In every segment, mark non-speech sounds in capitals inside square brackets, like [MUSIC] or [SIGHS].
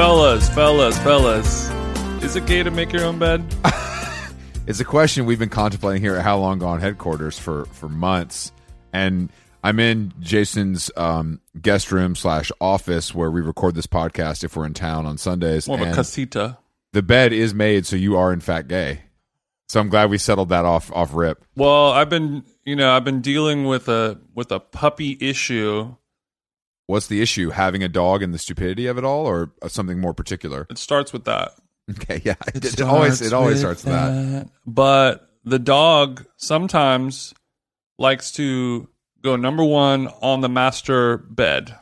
Fellas, fellas, fellas. Is it gay to make your own bed? [LAUGHS] It's a question we've been contemplating here at How Long Gone headquarters for for months, and I'm in Jason's um, guest room slash office where we record this podcast if we're in town on Sundays. More of a casita. the bed is made, so you are in fact gay. So I'm glad we settled that off off rip. Well, I've been, you know, I've been dealing with a with a puppy issue. What's the issue? Having a dog and the stupidity of it all, or something more particular? It starts with that. Okay, yeah, it, it always it always starts with that. But the dog sometimes likes to go number one on the master bed.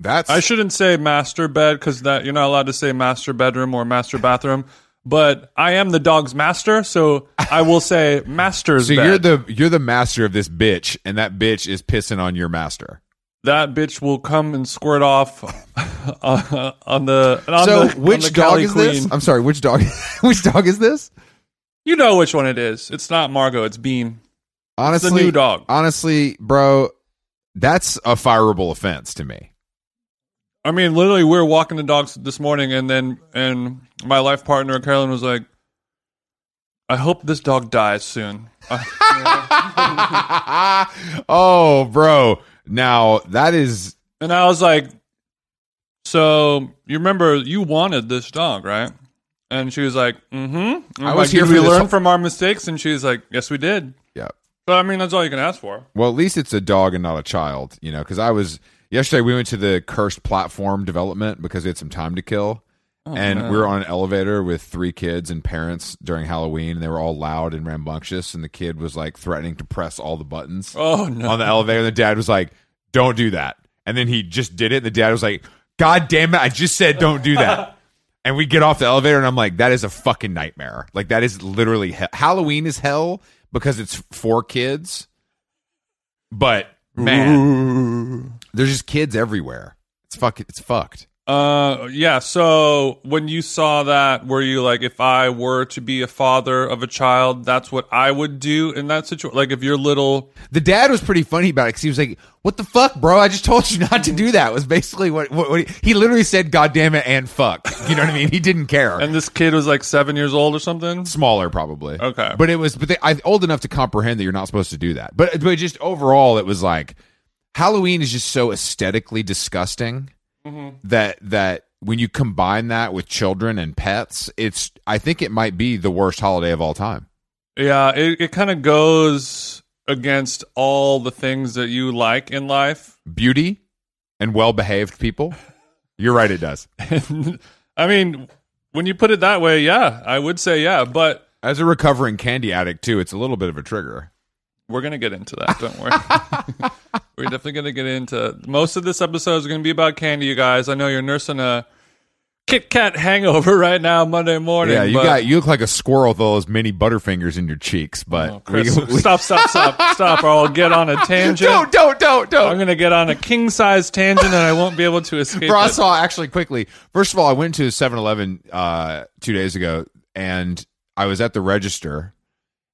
That's I shouldn't say master bed because that you're not allowed to say master bedroom or master bathroom. But I am the dog's master, so I will say [LAUGHS] master's so bed. you're the you're the master of this bitch, and that bitch is pissing on your master. That bitch will come and squirt off uh, [LAUGHS] on the on so the, which the dog is Queen. this? I'm sorry, which dog? [LAUGHS] which dog is this? You know which one it is. It's not Margot. It's Bean. Honestly, new dog. Honestly, bro, that's a fireable offense to me. I mean, literally, we were walking the dogs this morning, and then and my life partner Carolyn was like, "I hope this dog dies soon." [LAUGHS] Oh, bro. Now that is and I was like, "So you remember you wanted this dog, right?" And she was like, "Mm-hmm." I was like, here Did we learn whole- from our mistakes, and she was like, "Yes, we did." yeah. But I mean, that's all you can ask for. Well, at least it's a dog and not a child, you know. Because I was yesterday. We went to the cursed platform development because we had some time to kill, Oh, and we were on an elevator with three kids and parents during Halloween, and they were all loud and rambunctious, and the kid was like threatening to press all the buttons. Oh no! on the elevator. And the dad was like, "Don't do that." And then he just did it. And the dad was like, "God damn it! I just said don't do that." [LAUGHS] and we get off the elevator, and I'm like, "That is a fucking nightmare. Like that is literally he- Halloween is hell because it's for kids." But man, there's just kids everywhere. It's fuck. It's fucked. Uh, yeah. So when you saw that, were you like, if I were to be a father of a child, that's what I would do in that situation? Like, if you're little, The dad was pretty funny about it because he was like, "What the fuck, bro? I just told you [LAUGHS] not to do that." Was basically what, what, what he, he literally said. God damn it and fuck. You know what I mean? He didn't care. and this kid was like seven years old or something. smaller probably Okay. but it was but they, i'm old enough to comprehend that you're not supposed to do that but but just overall it was like halloween is just so aesthetically disgusting Mm-hmm. that that when you combine that with children and pets it's i think it might be the worst holiday of all time. Yeah, it, it kind of goes against all the things that you like in life. beauty and well-behaved people? [LAUGHS] You're right it does. [LAUGHS] I mean, when you put it that way, yeah, I would say yeah, but as a recovering candy addict too it's a little bit of a trigger we're gonna get into that. Don't worry. [LAUGHS] we're definitely gonna get into most of this episode is gonna be about candy, you guys. I know you're nursing a Kit Kat hangover [LAUGHS] right now, Monday morning. yeah you but- got you look like a squirrel with all those mini butterfingers in your cheeks but Oh, Chris, we- we- stop, stop, stop, stop, or I'll get on a tangent. [LAUGHS] don't don't don't don't I'm gonna get on a king size tangent and I won't be able to escape. Bro, I saw actually quickly. First of all, I went to 7 Eleven uh, two days ago and I was at the register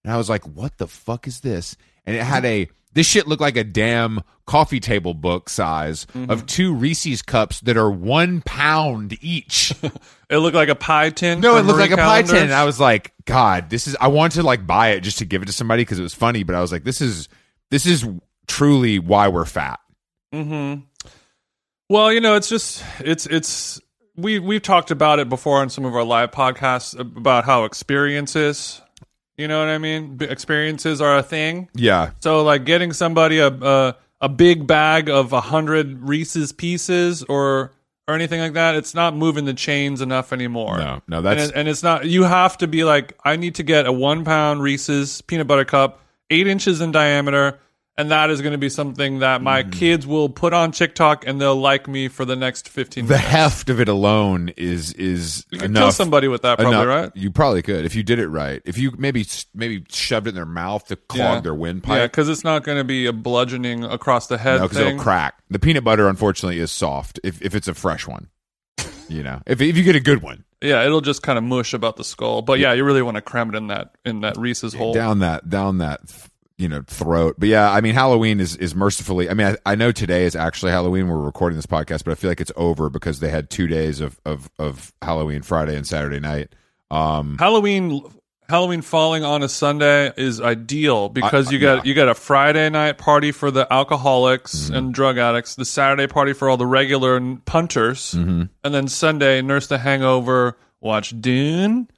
and I was like, "What the fuck is this?" And it had a this shit looked like a damn coffee table book size Mm-hmm. of two Reese's cups that are one pound each. [LAUGHS] It looked like a pie tin. no, it looked like Marie a pie tin. And I was like, God, this is. I wanted to like buy it just to give it to somebody because it was funny, but I was like, this is this is truly why we're fat. Hmm. Well, you know, it's just it's it's we we've talked about it before on some of our live podcasts about how experiences, you know what I mean? B- Experiences are a thing. Yeah, So like getting somebody a a, a big bag of a hundred Reese's pieces or or anything like that, it's not moving the chains enough anymore. no, no, and, that's it, and it's not. You have to be like, I need to get a one pound Reese's peanut butter cup, eight inches in diameter, and that is going to be something that my Mm. kids will put on TikTok and they'll like me for the next fifteen. the minutes. heft of it alone is is You could enough. kill somebody with that, probably, enough- right? You probably could if you did it right. If you maybe maybe shoved it in their mouth to clog Yeah. their windpipe. Yeah, because it's not going to be a bludgeoning across the head no, because thing. it'll crack. The peanut butter, unfortunately, is soft if if it's a fresh one. You know, if if you get a good one Yeah, it'll just kind of mush about the skull. But yeah, you really want to cram it in that in that Reese's hole. down that down that you know throat. But yeah, I mean, Halloween is is mercifully. I mean, I, I know today is actually Halloween. We're recording this podcast, but I feel like it's over because they had two days of of of Halloween, Friday and Saturday night. Um, Halloween Halloween falling on a Sunday is ideal because I- you got yeah. you got a Friday night party for the alcoholics Mm-hmm. and drug addicts, the Saturday party for all the regular punters, Mm-hmm. and then Sunday nurse the hangover, watch Dune,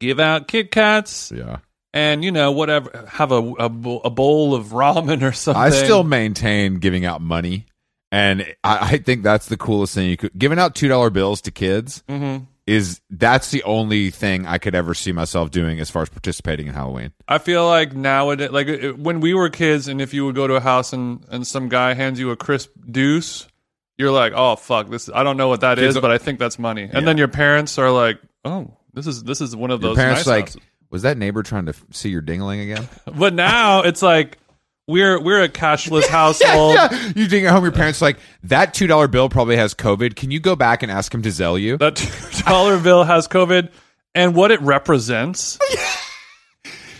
give out Kit Kats, yeah. And you know whatever, have a a, a bowl of ramen or something. I still maintain giving out money, and I, I think that's the coolest thing you could giving out two dollar bills to kids Mm-hmm. is that's the only thing I could ever see myself doing as far as participating in Halloween. I feel like nowadays, like it, when we were kids, and if you would go to a house and and some guy hands you a crisp deuce, you're like, oh fuck, this I don't know what that is, Kids- but I think that's money. And then your parents are like, oh, this is this is one of Your those parents nice like, houses. Was that neighbor trying to f- see your dingling again? [LAUGHS] But now it's like we're we're a cashless [LAUGHS] household. yeah, you ding at home. Your parents like that two dollar bill probably has COVID. Can you go back and ask him to Zelle you? That two dollar bill has COVID, and what it represents. [LAUGHS]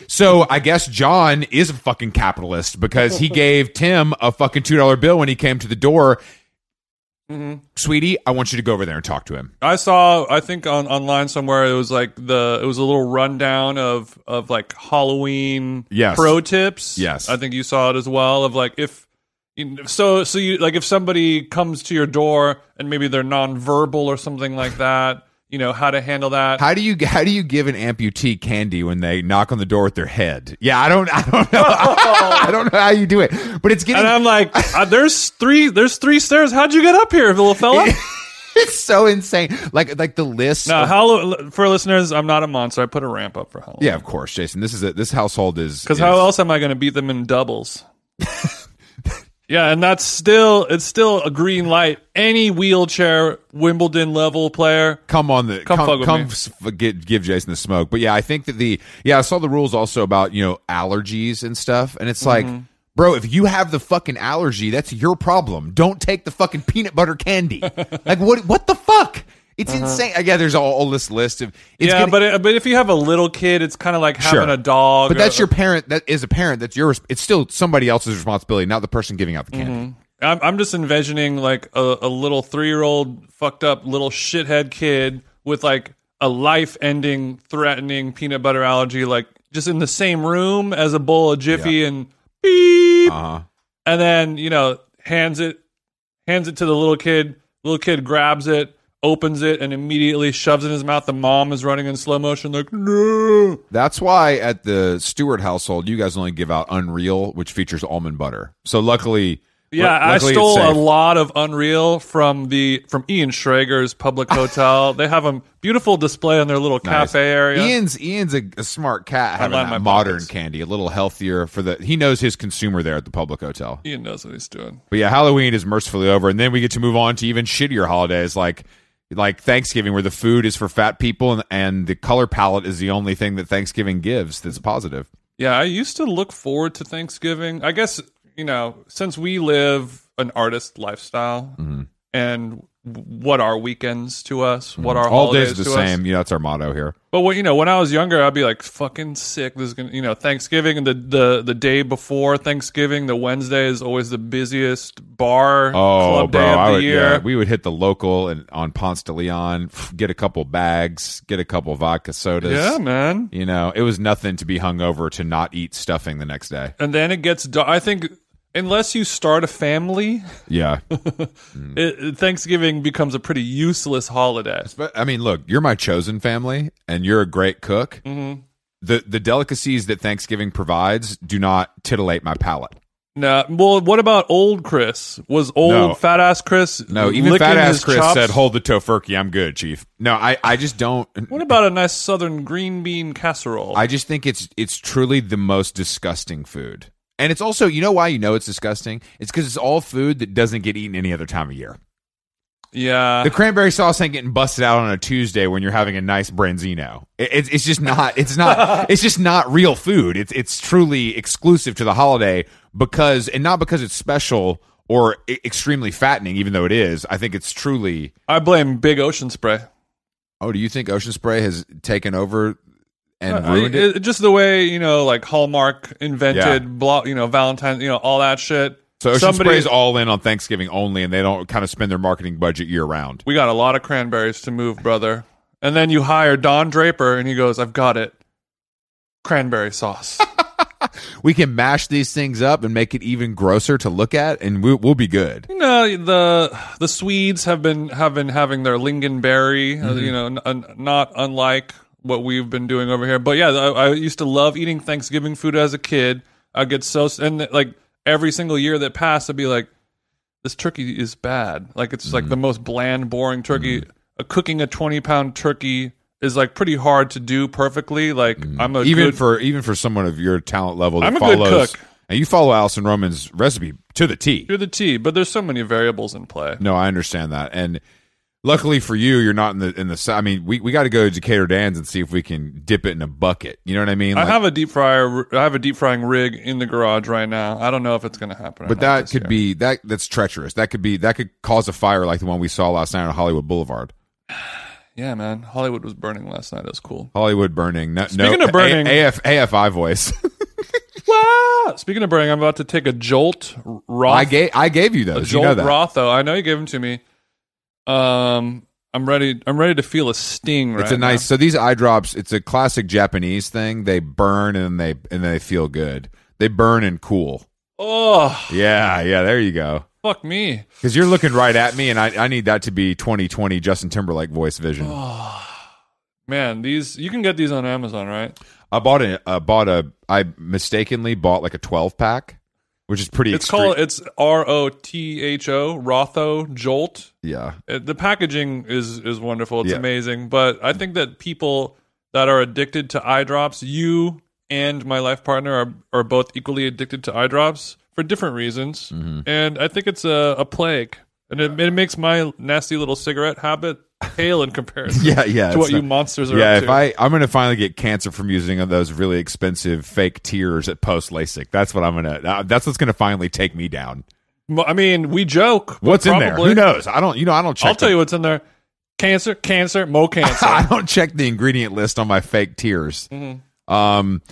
So I guess John is a fucking capitalist because he gave Tim a fucking two dollar bill when he came to the door. Mm-hmm. Sweetie, I want you to go over there and talk to him. I saw, I think on online somewhere, it was like the it was a little rundown of of like Halloween Yes. pro tips. Yes. I think you saw it as well. Of like if you know, so so you like if somebody comes to your door and maybe they're nonverbal or something like that, you know how to handle that. How do you how do you give an amputee candy when they knock on the door with their head? Yeah, I don't [LAUGHS] I don't know I don't know how you do it, but it's getting and I'm like, uh, there's three, there's three stairs. How'd you get up here, little fella? [LAUGHS] it's so insane. Like like the list. No, of- for listeners, I'm not a monster. I put a ramp up for Halloween. yeah, of course, Jason. This is a, this household is Because is- how else am I going to beat them in doubles? [LAUGHS] yeah, and that's still it's still a green light. Any wheelchair Wimbledon level player. come on the Come come come, f- give, give Jason the smoke. But yeah, I think that the yeah I saw the rules also about you know allergies and stuff, and it's Mm-hmm. like. Bro, if you have the fucking allergy, that's your problem. Don't take the fucking peanut butter candy. [LAUGHS] like what? What the fuck? It's insane. Yeah, there's all, all this list of. It's Uh-huh. yeah, but it, but if you have a little kid, it's kind of like having Sure. a dog. But that's or- your parent. That is a parent. That's your. It's still somebody else's responsibility, not the person giving out the candy. Mm-hmm. I'm, I'm just envisioning like a, a little three year old fucked up little shithead kid with like a life ending, threatening peanut butter allergy, like just in the same room as a bowl of Jiffy and beep. Uh huh. and then you know hands it hands it to the little kid little kid grabs it opens it and immediately shoves it in his mouth the mom is running in slow motion like no That's why at the Stewart household, you guys only give out Unreal, which features almond butter. So luckily, yeah lu- i stole a lot of unreal from the from ian schrager's public [LAUGHS] hotel they have a beautiful display in their little Nice. cafe area Ian's Ian's a, a smart cat having that modern pockets. candy, a little healthier for the. He knows his consumer there at the public hotel. ian knows what he's doing But yeah, Halloween is mercifully over, and then we get to move on to even shittier holidays like like Thanksgiving, where the food is for fat people and, and the color palette is the only thing that Thanksgiving gives that's positive. Yeah, I used to look forward to Thanksgiving. I guess, you know, since we live an artist lifestyle, Mm-hmm. And what are weekends to us? What hmm. are All holidays days are the us? same. You know, that's our motto here. But when you know, when I was younger, I'd be like fucking sick. This is gonna, you know, Thanksgiving and the the the day before Thanksgiving, the Wednesday is always the busiest bar Oh, club bro, day of I the would, year. yeah, we would hit the local and on Ponce de Leon, get a couple bags, get a couple vodka sodas. yeah, man. You know, it was nothing to be hungover to not eat stuffing the next day. And then it gets. I think unless you start a family, Yeah. [LAUGHS] it, Thanksgiving becomes a pretty useless holiday. I mean, look, you're my chosen family, and you're a great cook. Mm-hmm. The the delicacies that Thanksgiving provides do not titillate my palate. Now, well, what about old Chris? Was old No. fat ass Chris? No, even fat ass Chris chops? said, "Hold the tofurkey, I'm good, chief." No, I I just don't. [LAUGHS] What about a nice southern green bean casserole? I just think it's it's truly the most disgusting food, and it's also you know why you know it's disgusting? It's because it's all food that doesn't get eaten any other time of year. yeah, The cranberry sauce ain't getting busted out on a Tuesday when you're having a nice branzino. It's it's just not. It's not. [LAUGHS] it's just not real food. It's it's truly exclusive to the holiday because, and not because it's special or extremely fattening, even though it is. I think it's truly. I blame Big Ocean Spray. Oh, do you think Ocean Spray has taken over and ruined I- it? it- Just the way you know, like Hallmark invented, Yeah. blah, you know, Valentine, you know, all that shit. So Ocean Somebody- Spray's all in on Thanksgiving only, and they don't kind of spend their marketing budget year round. We got a lot of cranberries to move, brother. And then you hire Don Draper, and he goes, "I've got it, cranberry sauce." [LAUGHS] We can mash these things up and make it even grosser to look at, and we, we'll be good. you know, the the Swedes have been have been having their lingonberry, uh, Mm-hmm. you know, n- not unlike what we've been doing over here. But yeah, I, I used to love eating Thanksgiving food as a kid. I get so and like every single year that passed, I'd be like, "This turkey is bad." Like it's Mm-hmm. like the most bland, boring turkey. Uh, cooking a twenty pound turkey is like pretty hard to do perfectly. Like I'm a Mm-hmm. even good, for even for someone of your talent level that I'm a good cook. and you follow Alison Roman's recipe to the T. to the T, but there's so many variables in play. No, I understand that, and luckily for you, you're not in the in the. I mean, we, we got to go to Decatur Dan's and see if we can dip it in a bucket. You know what I mean? I have a deep fryer. I have a deep frying rig in the garage right now. I don't know if it's going to happen. but that could year. be that that's treacherous. That could be that could cause a fire like the one we saw last night on Hollywood Boulevard. [SIGHS] Yeah, man. Hollywood was burning last night. It was cool. Hollywood burning. No, Speaking no, of burning- A- AF, AFI voice. [LAUGHS] Wow. Speaking of burning, I'm about to take a Jolt Roth. I gave I gave you a those. You know that. Rotho. I know you gave them to me. Um, I'm ready. I'm ready to feel a sting. Right It's a nice. So these eye drops. It's a classic Japanese thing. They burn and they and they feel good. They burn and cool. Oh, Yeah, yeah. There you go. fuck me. Because you're looking right at me, and I, I need that to be 2020 Justin Timberlake voice vision. Oh. Man, these you can get these on Amazon, right? I bought a uh, bought a I mistakenly bought like a 12 pack, which is pretty. It's extreme. called it's R O T H O Rotho Jolt. yeah. Uh, the packaging is is wonderful. It's Yeah. amazing. But I think that people that are addicted to eye drops, you and my life partner are are both equally addicted to eye drops for different reasons. Mm-hmm. And I think it's a, a plague. And it, it makes my nasty little cigarette habit pale in comparison [LAUGHS] Yeah, yeah. to what it's you monsters are yeah, up if to. I I'm gonna finally get cancer from using those really expensive fake tears at post LASIK. That's what I'm gonna. Uh, that's what's gonna finally take me down. I mean, we joke. What's in there? Who knows? I don't. You know, I don't check. I'll tell you what's in there. Cancer, cancer, mo [LAUGHS] cancer. I don't check the ingredient list on my fake tears. Mm-hmm. Um,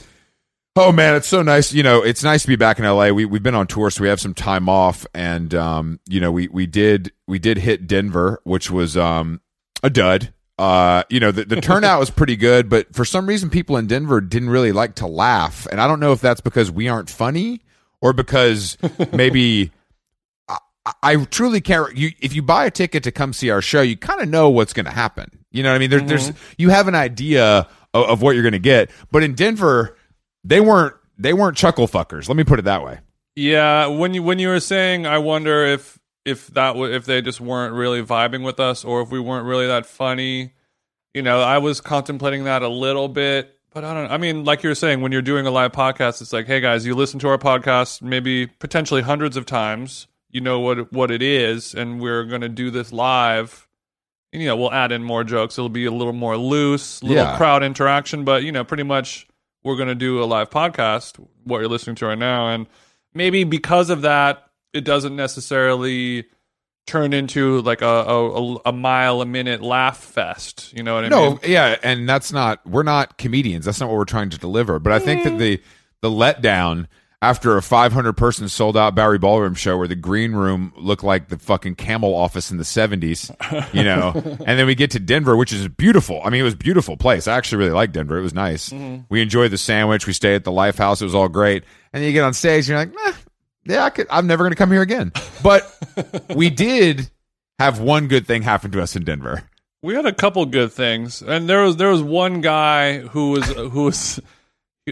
oh man, it's so nice. You know, it's nice to be back in LA. We we've been on tour, so we have some time off, and um, you know, we we did we did hit Denver, which was um a dud. Uh, you know, the, the [LAUGHS] turnout was pretty good, but for some reason, people in Denver didn't really like to laugh, and I don't know if that's because we aren't funny or because [LAUGHS] maybe. I- I truly can't. You, if you buy a ticket to come see our show, you kind of know what's going to happen. You know what I mean? There, There's you have an idea of, of what you're going to get. But in Denver, they weren't they weren't chuckle fuckers. Let me put it that way. Yeah, when you when you were saying, I wonder if if that w- if they just weren't really vibing with us, or if we weren't really that funny. You know, I was contemplating that a little bit, but I don't. I mean, like you were saying, when you're doing a live podcast, it's like, hey guys, you listen to our podcast maybe potentially hundreds of times. You know what what it is, and we're going to do this live. And, you know, we'll add in more jokes. It'll be a little more loose, little Yeah. crowd interaction, but you know, pretty much we're going to do a live podcast, what you're listening to right now, and maybe because of that, it doesn't necessarily turn into like a a, a mile a minute laugh fest. You know what I no, mean? No, yeah, and that's not we're not comedians. That's not what we're trying to deliver. But I think that the the letdown after a 500 person sold out Bowery Ballroom show where the green room looked like the fucking camel office in the 70s, you know, [LAUGHS] and then we get to Denver, which is beautiful. I mean, it was a beautiful place. I actually really liked Denver. It was nice. Mm-hmm. We enjoyed the sandwich. We stayed at the Life House. It was all great. And then you get on stage, and you're like, yeah, I could, I'm never going to come here again. But we [LAUGHS] did have one good thing happen to us in Denver. We had a couple good things, and there was there was one guy who was who was.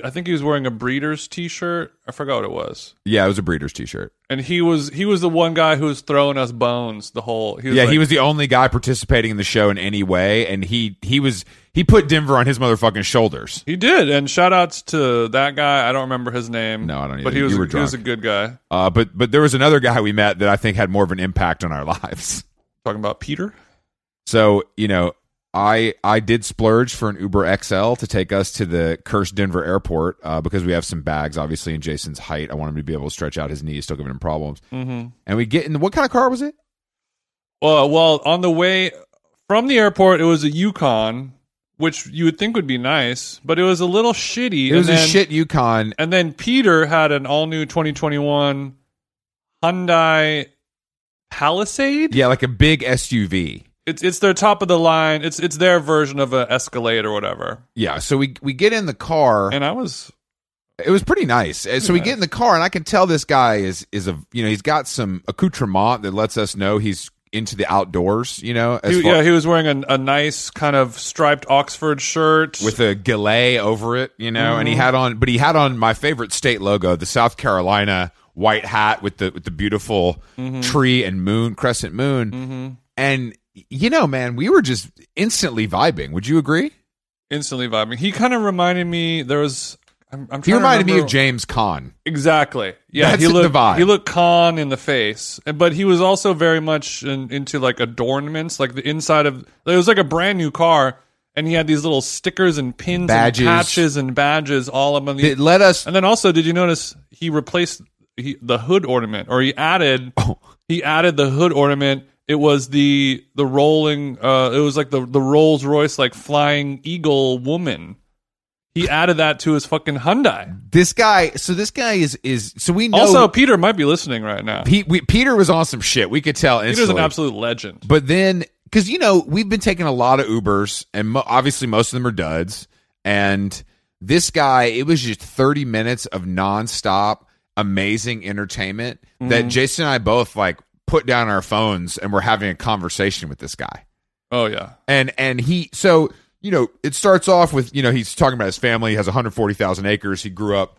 I think he was wearing a Breeders T-shirt. I forgot what it was. Yeah, it was a Breeders t-shirt. And he was he was the one guy who was throwing us bones the whole. He was Yeah, like, he was the only guy participating in the show in any way, and he he was he put Denver on his motherfucking shoulders. He did, and shout outs to that guy. I don't remember his name. No, I don't But either. he was were he was a good guy. Uh, but but there was another guy we met that I think had more of an impact on our [LAUGHS] lives. Talking about Peter. So you know, I I did splurge for an Uber XL to take us to the cursed Denver airport uh, because we have some bags, obviously, in Jason's height. I want him to be able to stretch out his knees, still giving him problems. Mm-hmm. And we get in. What kind of car was it? Well, well, on the way from the airport, it was a Yukon, which you would think would be nice, but it was a little shitty. It was and a shit Yukon. And then Peter had an all new 2021 Hyundai Palisade. Yeah, like a big SUV. It's it's their top of the line. It's it's their version of a Escalade or whatever. Yeah. So we we get in the car. And I was It was pretty nice. Uh, So we get in the car, and I can tell this guy is is a you know he's got some accoutrement that lets us know he's into the outdoors. You know, as he, far- yeah, he was wearing a, a nice kind of striped Oxford shirt with a gilet over it. You know, and he mm-hmm. had on, but he had on my favorite state logo, the South Carolina white hat with the with the beautiful mm-hmm. tree and moon crescent moon. Mm-hmm. And you know, man, we were just instantly vibing. Would you agree? instantly vibing. He kind of reminded me. There was. I'm, I'm He reminded me of James Caan. Exactly. Yeah, That's he the looked vibe. he looked in the face, but he was also very much in, into like adornments, like the inside of. It was like a brand new car, and he had these little stickers and pins Badges. and patches and badges all up on the. It let us and then also, did you notice he replaced he, the hood ornament, or he added [LAUGHS] Oh. he added the hood ornament. It was the the rolling. Uh, it was like the the Rolls Royce like flying eagle woman. He added that to his fucking Hyundai. this guy. So this guy is is so we know Also, Peter might be listening right now. We, Peter was on some shit. We could tell. Peter's an absolute legend. But then, because you know, we've been taking a lot of Ubers, and mo- obviously most of them are duds. And this guy, it was just thirty minutes of nonstop, amazing entertainment that Mm-hmm. Jason and I both like put down our phones and we're having a conversation with this guy. Oh yeah, And and he, so you know, it starts off with you know he's talking about his family. He has one hundred forty thousand acres. He grew up,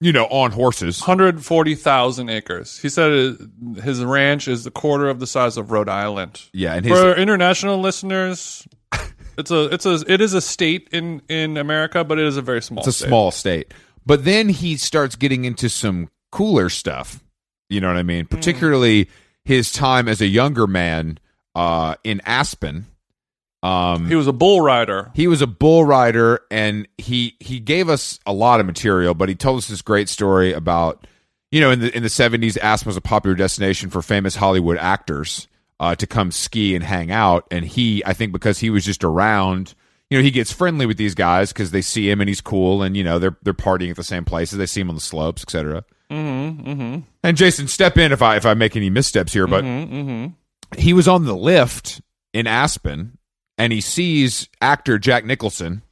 you know, on horses. hundred forty thousand acres. He said his ranch is a quarter of the size of Rhode Island. Yeah, and his For international listeners, [LAUGHS] it's a it's a it is a state in in America, but it is a very small. It's a state. small state. But then he starts getting into some cooler stuff. You know what I mean? Particularly his time as a younger man uh, in Aspen. Um, He was a bull rider. he was a bull rider, and he he gave us a lot of material. But he told us this great story about you know in the in the seventies, Aspen was a popular destination for famous Hollywood actors uh, to come ski and hang out. And he, I think, because he was just around, you know, he gets friendly with these guys because they see him and he's cool, and you know they're they're partying at the same places. They see him on the slopes, etc. Mm-hmm, mm-hmm. And Jason, step in if I if I make any missteps here, but he was on the lift in Aspen and he sees actor Jack Nicholson,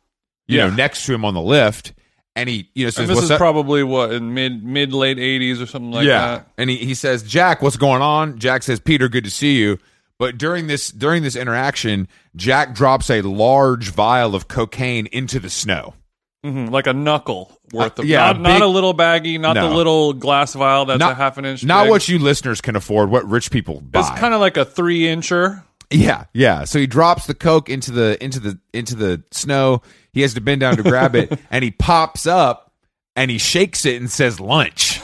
you Yeah. know, next to him on the lift, and he, you know, says, And this "What's is up?" probably what in mid mid late eighties or something like yeah, that. and he, he says, "Jack, what's going on?" Jack says, "Peter, good to see you." But during this during this interaction, Jack drops a large vial of cocaine into the snow. hmm like a knuckle worth Uh, of yeah, not, not big- a little baggie, not the little glass vial that's Not- a half an inch. Not big. what you listeners can afford, what rich people buy. It's kind of like a three incher. Yeah, yeah. So he drops the coke into the into the into the snow. He has to bend down to grab it, [LAUGHS] and he pops up and he shakes it and says lunch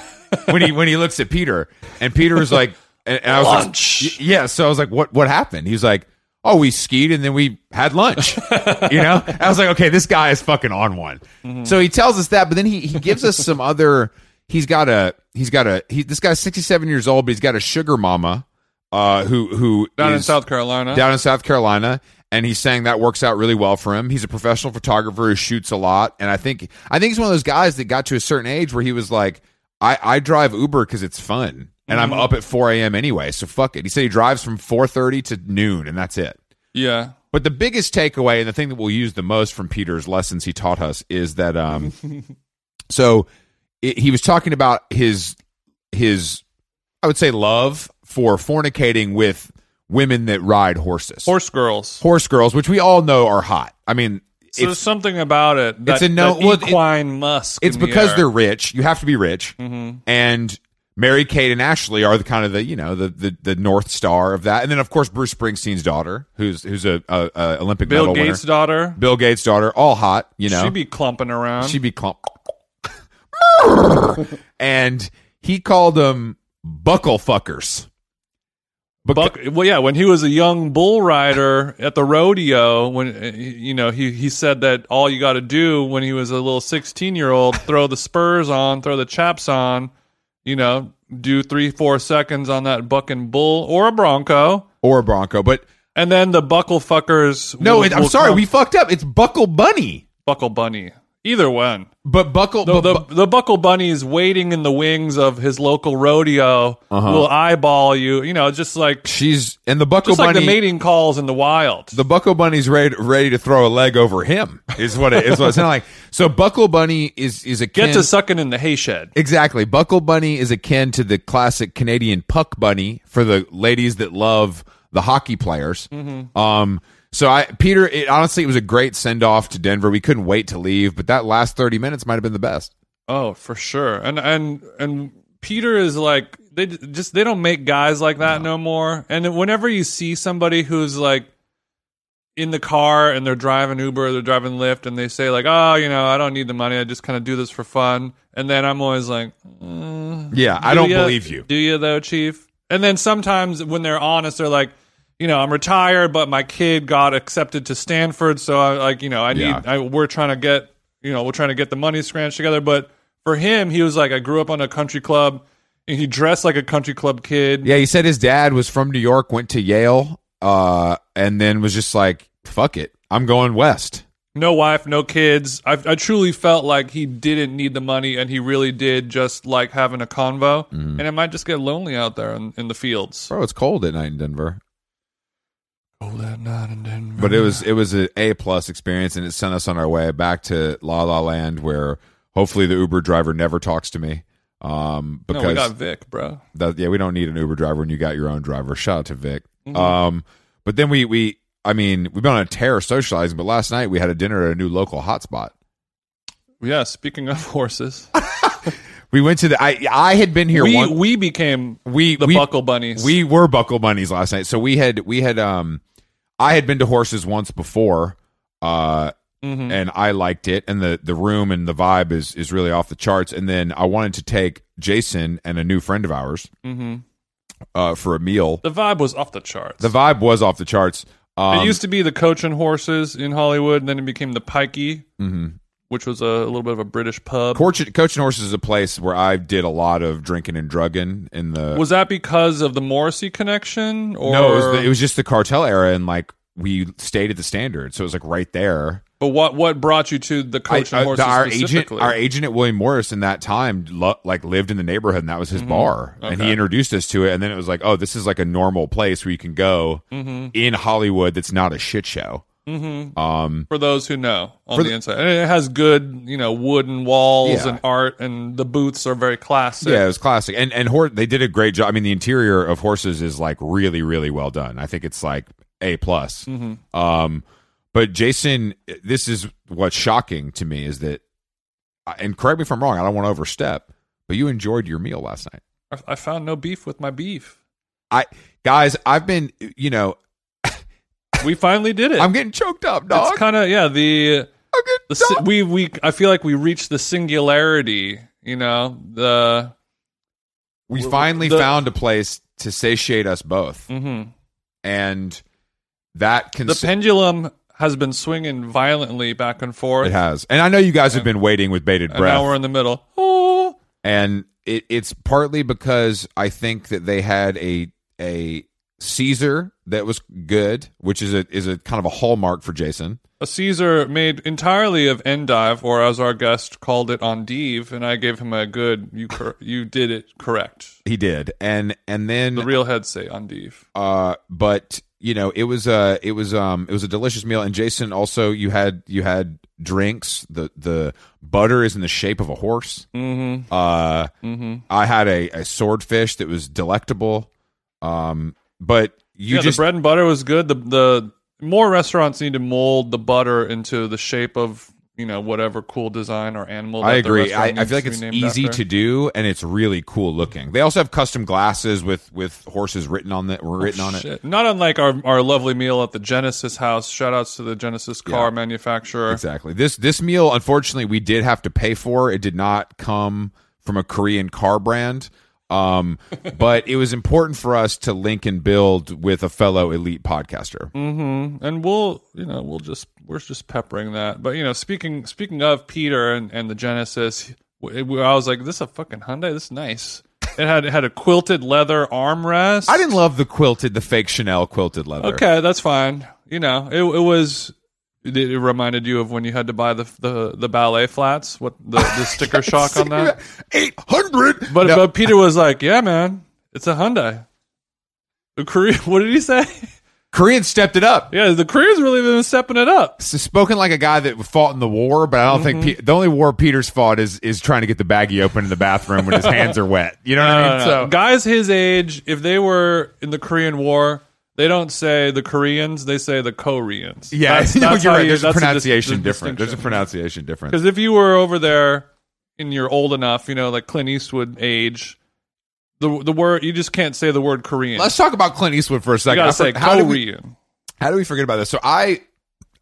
when he when he looks at Peter. And Peter is like, and, and I was Lunch. like, yeah. So I was like, what what happened? He's like, oh, we skied and then we had lunch. [LAUGHS] you know, I was like, okay, this guy is fucking on one. Mm-hmm. So he tells us that, but then he he gives us some other. He's got a he's got a he. This guy's sixty seven years old, but he's got a sugar mama uh, who who Down in South Carolina. down in South Carolina, and he's saying that works out really well for him. He's a professional photographer who shoots a lot, and I think I think he's one of those guys that got to a certain age where he was like, I I drive Uber because it's fun, and I'm up at 4 a.m. anyway, so fuck it. He said he drives from 4:30 to noon, and that's it. yeah. But the biggest takeaway and the thing that we'll use the most from Peter's lessons he taught us is that um [LAUGHS] so it, he was talking about his his I would say love for fornicating with women that ride horses. Horse girls. Horse girls, which we all know are hot. I mean, So there's something about it. That, it's a no- well, it- equine musk. it's the because air. they're rich. You have to be rich. Mm-hmm. And Mary Kate and Ashley are the kind of the you know the, the the north star of that, and then of course Bruce Springsteen's daughter, who's who's a, a, a Olympic Bill medal Gates' winner. daughter. Bill Gates' daughter, all hot, you know. She'd be clumping around. She'd be clump. [LAUGHS] and he called them buckle fuckers. Buck, well, yeah, when he was a young bull rider at the rodeo, when uh, you know he he said that all you got to do when he was a little sixteen year old, throw the spurs on, throw the chaps on, you know, do three four seconds on that bucking bull or a bronco, or a Bronco, but and then the buckle fuckers. no, will- it, I'm sorry, come- we fucked up. It's Buckle Bunny, buckle bunny. Either one. but Buckle. The, but, the, the buckle bunny is waiting in the wings of his local rodeo. Uh-huh. Will eyeball you. You know, just like she's and the Buckle just like Bunny. the mating calls in the wild. the Buckle Bunny's ready, ready to throw a leg over him. Is what it is. What it sounded like. So Buckle Bunny is is a Get to sucking in the hay shed. Exactly. Buckle Bunny is akin to the classic Canadian Puck Bunny for the ladies that love the hockey players. Mm-hmm. Um, so I, Peter, it, honestly, it was a great send off to Denver. We couldn't wait to leave, but that last 30 minutes might have been the best. Oh, for sure. And and and Peter is like they just they don't make guys like that no, more. And whenever you see somebody who's like in the car and they're driving Uber, they're driving Lyft, and they say like, "Oh, you know, I don't need the money. I just kind of do this for fun." And then I'm always like, mm, Yeah, I Do don't ya? believe you. Do you though, Chief? And then sometimes when they're honest, they're like, you know, I'm retired, but my kid got accepted to Stanford, so I like, you know, I need. Yeah. I, we're trying to get, you know, we're trying to get the money scratched together. But for him, he was like, I grew up on a country club, and he dressed like a country club kid. Yeah, he said his dad was from New York, went to Yale, uh, and then was just like, fuck it. I'm going west. No wife, no kids. I, I truly felt like he didn't need the money, and he really did just like having a convo. Mm-hmm. And it might just get lonely out there in, in the fields. Bro, it's cold at night in Denver. Oh, that night in Denver. But it was it was an A plus experience, and it sent us on our way back to La La Land, where hopefully the Uber driver never talks to me. Um, no, because we got Vic, bro. that, yeah, we don't need an Uber driver when you got your own driver. Shout out to Vic. Mm-hmm. Um, but then we we I mean we've been on a tear socializing, but last night we had a dinner at a new local hotspot. Yeah, speaking of horses, [LAUGHS] We went to the I I had been here we one we became we the we, buckle bunnies. We were buckle bunnies last night. So we had we had um I had been to horses once before. Uh Mhm. and I liked it and the the room and the vibe is is really off the charts and then I wanted to take Jason and a new friend of ours Mhm. uh for a meal. the vibe was off the charts. The vibe was off the charts. Um it used to be the coach and horses in Hollywood, and then it became the Pikey, mhm. Which was a, little bit of a British pub. Coach, Coach and Horses is a place where I did a lot of drinking and drugging in the was that because of the Morrissey connection, or No, it was, the, it was just the cartel era and like we stayed at the standard. So it was like right there. But what what brought you to the coach I- and uh, horses our agent, our agent at William Morris in that time, lo- like lived in the neighborhood, and that was his bar. And he Mm-hmm. Introduced us to it, and then it was like, oh, this is like a normal place where you can go Mm-hmm. in Hollywood. That's not a shit show. Um, for those who know on the, the- inside, and it has good you know wooden walls Yeah. and art, and the booths are very classic. yeah, it was classic, and and hor- they did a great job. I mean, the interior of horses is like really, really well done. I think it's like a plus. Mm-hmm. Um, but Jason, this is what's shocking to me is that, and correct me if I'm wrong, I don't want to overstep, but you enjoyed your meal last night. I, I found no beef with my beef. I guys, I've been, you know, We finally did it. I'm getting choked up, dog. It's kind of yeah the the si- we we I feel like we reached the singularity. You know the we finally the- found a place to satiate us both, mhm. and that can the pendulum has been swinging violently back and forth. it has. And I know you guys have been waiting with bated and breath. now we're in the middle. Oh, and it, it's partly because I think that they had a a Caesar that was good, which is a is a kind of a hallmark for Jason. A Caesar made entirely of endive, or as our guest called it, endive, and I gave him a good. You cor- you did it correct. He did, and and then The real heads say endive. uh but you know it was a it was um it was a delicious meal and jason also you had you had drinks the the butter is in the shape of a horse mm-hmm. uh Mm-hmm. i had a, a swordfish that was delectable um but you yeah, just the bread and butter was good. The the more restaurants need to mold the butter into the shape of you know whatever cool design or animal. I agree. I, I feel like it's to be named easy after. to do, and it's really cool looking. They also have custom glasses with with horses written on that were oh, written on it. Not unlike our our lovely meal at the Genesis house. Shout outs to the Genesis car Yeah. manufacturer. Exactly. This this meal, unfortunately, we did have to pay for. It did not come from a Korean car brand. Um, but it was important for us to link and build with a fellow elite podcaster. Mm-hmm. And we'll you know we'll just we're just peppering that. But you know speaking speaking of Peter and, and the Genesis, I was like, this is a fucking Hyundai. This is nice. It had it had a quilted leather armrest. I didn't love the quilted, the fake Chanel quilted leather. Okay, that's fine. You know, it, it was. It, reminded you of when you had to buy the the, the ballet flats. What the, the [LAUGHS] sticker shock on that? Eight hundred. But No, but Peter was like, "Yeah, man, it's a Hyundai." The Korean. [LAUGHS] What did he say? Koreans stepped it up. Yeah, the Koreans really been stepping it up. S- spoken like a guy that fought in the war, but I don't Mm-hmm. think Pe- the only war Peter's fought is is trying to get the baggie open in the bathroom when his hands are wet. You know what I mean? So guys his age, if they were in the Korean War, they don't say the Koreans; they say the Koreans. yeah, [LAUGHS] That's- no, that's you're right. you- There's a dis- pronunciation the different. There's a pronunciation difference. Because if you were over there and you're old enough, you know, like Clint Eastwood age, the the word you just can't say the word Korean. Let's talk about Clint Eastwood for a you second. gotta I say for- how, do we, Korean. how do we forget about this? So I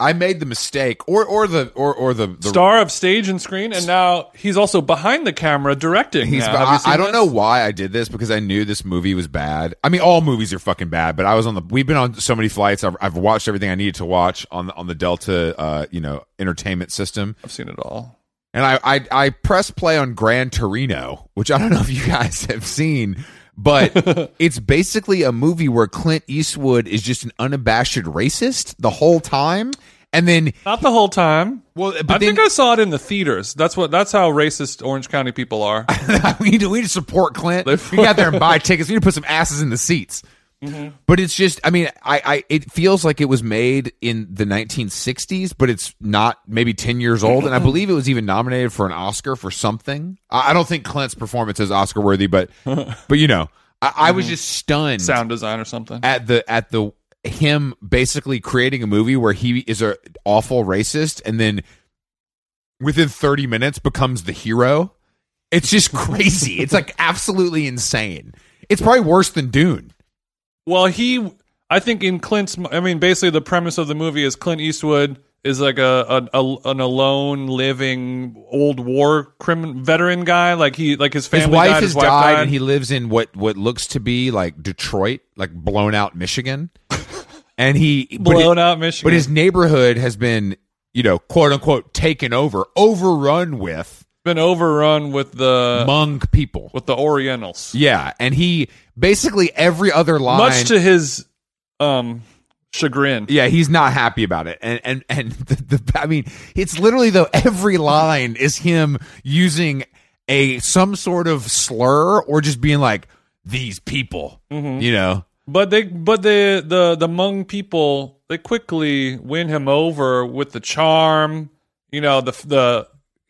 I made the mistake, or or the or or the, the Star of stage and screen, and now he's also behind the camera directing. He's. I, I don't this? know why I did this because I knew this movie was bad. I mean, all movies are fucking bad, but I was on the. We've been on so many flights. I've, I've watched everything I needed to watch on the, on the Delta, uh, you know, entertainment system. I've seen it all. And I, I I press play on Gran Torino, which I don't know if you guys [LAUGHS] have seen, but [LAUGHS] it's basically a movie where Clint Eastwood is just an unabashed racist the whole time, and then Not the whole time. well, but I then think I saw it in the theaters. That's what. That's how racist Orange County people are. [LAUGHS] we need to we need to support Clint. They- we got there [LAUGHS] and buy tickets. We need to put some asses in the seats. Mm-hmm. But it's just, I mean, I, I, it feels like it was made in the 1960s, but it's not maybe 10 years old. And I [LAUGHS] believe it was even nominated for an Oscar for something. I, I don't think Clint's performance is Oscar worthy, but, [LAUGHS] but you know, I, I was just stunned Sound design or something. at the, at the, him basically creating a movie where he is a awful racist and then within 30 minutes becomes the hero. It's just crazy. it's like [LAUGHS] absolutely insane. It's probably worse than Dune. Well, he, I think in Clint's, I mean, basically the premise of the movie is Clint Eastwood is like a, a, a an alone living old war crimin veteran guy. Like he, like his family His wife died, has his wife died, died. and he lives in what what looks to be like Detroit, like blown out Michigan. [LAUGHS] and he blown it- out Michigan. But his neighborhood has been, you know, quote unquote taken over, overrun with been overrun with the Hmong people. with the Orientals. Yeah, and he basically every other line Much to his um chagrin. Yeah, he's not happy about it, and and and [LAUGHS] the, the I mean, it's literally though every line is him using a some sort of slur or just being like these people, Mm-hmm. you know. But they, but the the the Hmong people, they quickly win him over with the charm. You know, the the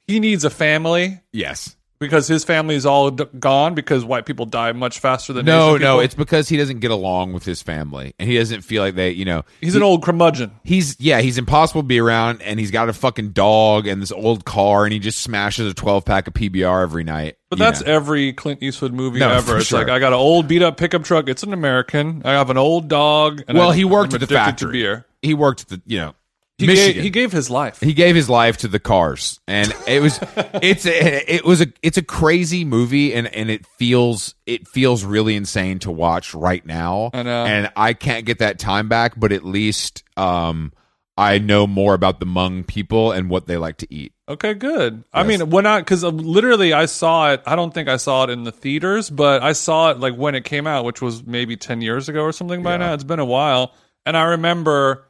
he needs a family Yes. because his family is all d- gone because white people die much faster than No, Asian no, people. it's because he doesn't get along with his family, and he doesn't feel like they, you know, he's an old curmudgeon. he's yeah, he's impossible to be around, and he's got a fucking dog and this old car, and he just smashes a twelve pack of PBR every night. But you that's know. every Clint Eastwood movie No, ever. It's sure. like I got an old beat up pickup truck. It's an American. I have an old dog. And well, I, he worked I'm at the addicted factory. To beer. He worked at the you know He Michigan. gave, he gave his life. he gave his life to the cars and it was [LAUGHS] it's a, it was a it's a crazy movie and and it feels it feels really insane to watch right now I and i can't get that time back but at least um I know more about the Hmong people and what they like to eat. Okay, good. I mean, when I because literally I saw it. I don't think I saw it in the theaters, but I saw it like when it came out, which was maybe ten years ago or something. By Yeah. now, it's been a while, and I remember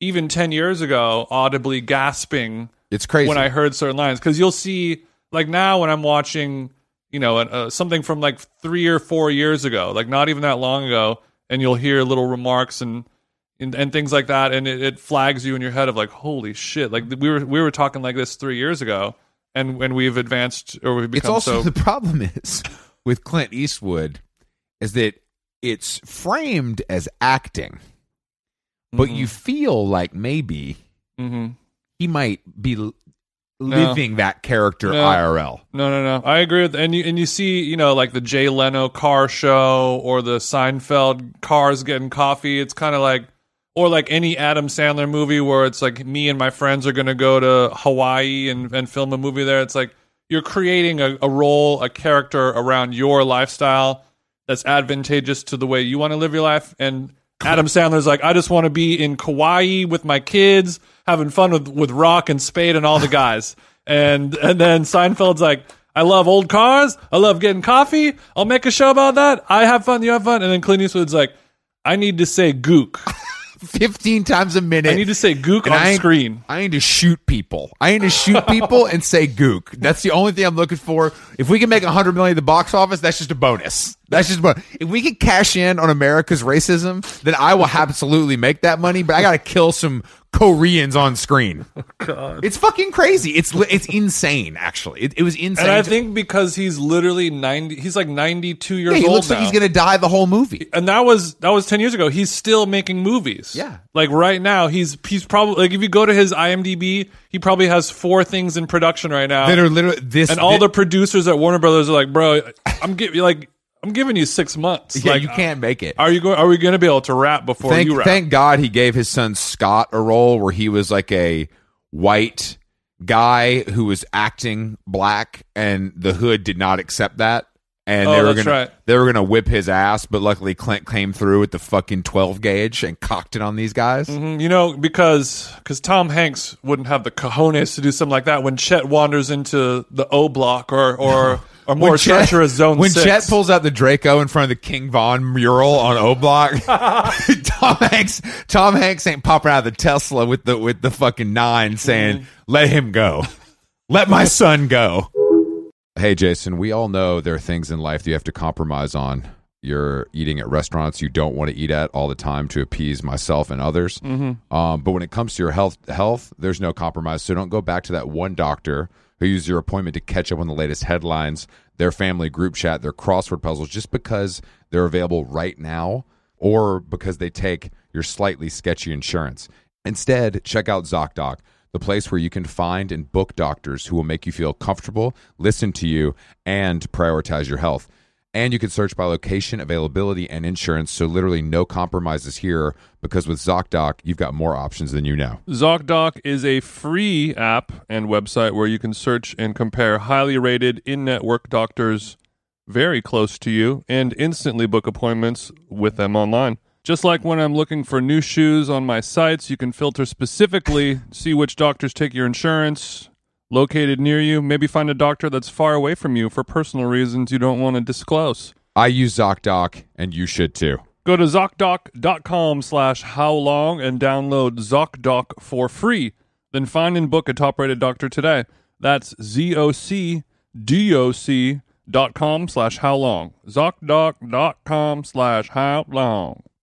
even ten years ago audibly gasping It's crazy. when I heard certain lines because you'll see like now when I'm watching, you know, uh, something from like three or four years ago, like not even that long ago, and you'll hear little remarks and and, and things like that, and it, it flags you in your head of like, holy shit! Like we were we were talking like this three years ago, and when we've advanced or we've it's become also so [LAUGHS] the problem is with Clint Eastwood is that it's framed as acting, but you feel like maybe hmm he might be l- living that character No. IRL. No, no, no. I agree with and you and you see, you know, like the Jay Leno car show or the Seinfeld cars getting coffee. It's kind of like or like any Adam Sandler movie where it's like me and my friends are going to go to Hawaii and and film a movie there. It's like you're creating a, a role, a character around your lifestyle that's advantageous to the way you want to live your life and Adam Sandler's like, I just want to be in Kauai with my kids, having fun with, with Rock and Spade and all the guys. [LAUGHS] and and then Seinfeld's like, I love old cars. I love getting coffee. I'll make a show about that. I have fun. You have fun. And then Clint Eastwood's like, I need to say gook. [LAUGHS] 15 times a minute. I need to say gook on I screen. I need to shoot people. I need to shoot people and say gook. That's the only thing I'm looking for. If we can make a hundred million at the box office, that's just a bonus. That's just bonus. If we can cash in on America's racism, then I will absolutely make that money. But I got to kill some Koreans on screen. [LAUGHS] Oh, it's fucking crazy. It's it's insane. Actually, it, it was insane. And I think because he's literally 90, he's like 92 years yeah, he old looks like he's gonna die the whole movie. and that was that was 10 years ago he's still making movies Yeah. like right now he's he's probably like if you go to his imdb he probably has four things in production right now That are literally this. and all thi- the producers at warner brothers are like bro i'm giving like i'm giving you six months yeah, like you can't make it. are you going are we going to be able to rap before thank, you rap thank God he gave his son Scott a role where he was like a white guy who was acting black, and the hood did not accept that. And Oh, they were gonna right. they were gonna whip his ass, but luckily Clint came through with the fucking twelve gauge and cocked it on these guys. Mhm, you know because because tom hanks wouldn't have the cojones to do something like that when chet wanders into the o block or or or [LAUGHS] more When Chet- treacherous zone When six. Chet pulls out the Draco in front of the King Von mural on O Block, [LAUGHS] [LAUGHS] Tom Hanks Tom Hanks ain't popping out of the Tesla with the with the fucking nine saying, "Let him go, let my son go." Hey, Jason, we all know there are things in life that you have to compromise on. You're eating at restaurants you don't want to eat at all the time to appease myself and others. Mm-hmm. Um, but when it comes to your health, health, there's no compromise. So don't go back to that one doctor who used your appointment to catch up on the latest headlines, their family group chat, their crossword puzzles, just because they're available right now or because they take your slightly sketchy insurance. Instead, check out ZocDoc, the place where you can find and book doctors who will make you feel comfortable, listen to you, and prioritize your health. And you can search by location, availability, and insurance, so literally no compromises here because with ZocDoc, you've got more options than you know. ZocDoc is a free app and website where you can search and compare highly rated in network doctors very close to you and instantly book appointments with them online. Just like when I'm looking for new shoes on my sites, you can filter specifically, see which doctors take your insurance, located near you, maybe find a doctor that's far away from you for personal reasons you don't want to disclose. I use ZocDoc, and you should too. Go to ZocDoc.com slash how long and download ZocDoc for free. Then find and book a top rated doctor today. That's Z-O-C-D-O-C dot com slash how long. ZocDoc.com slash how long.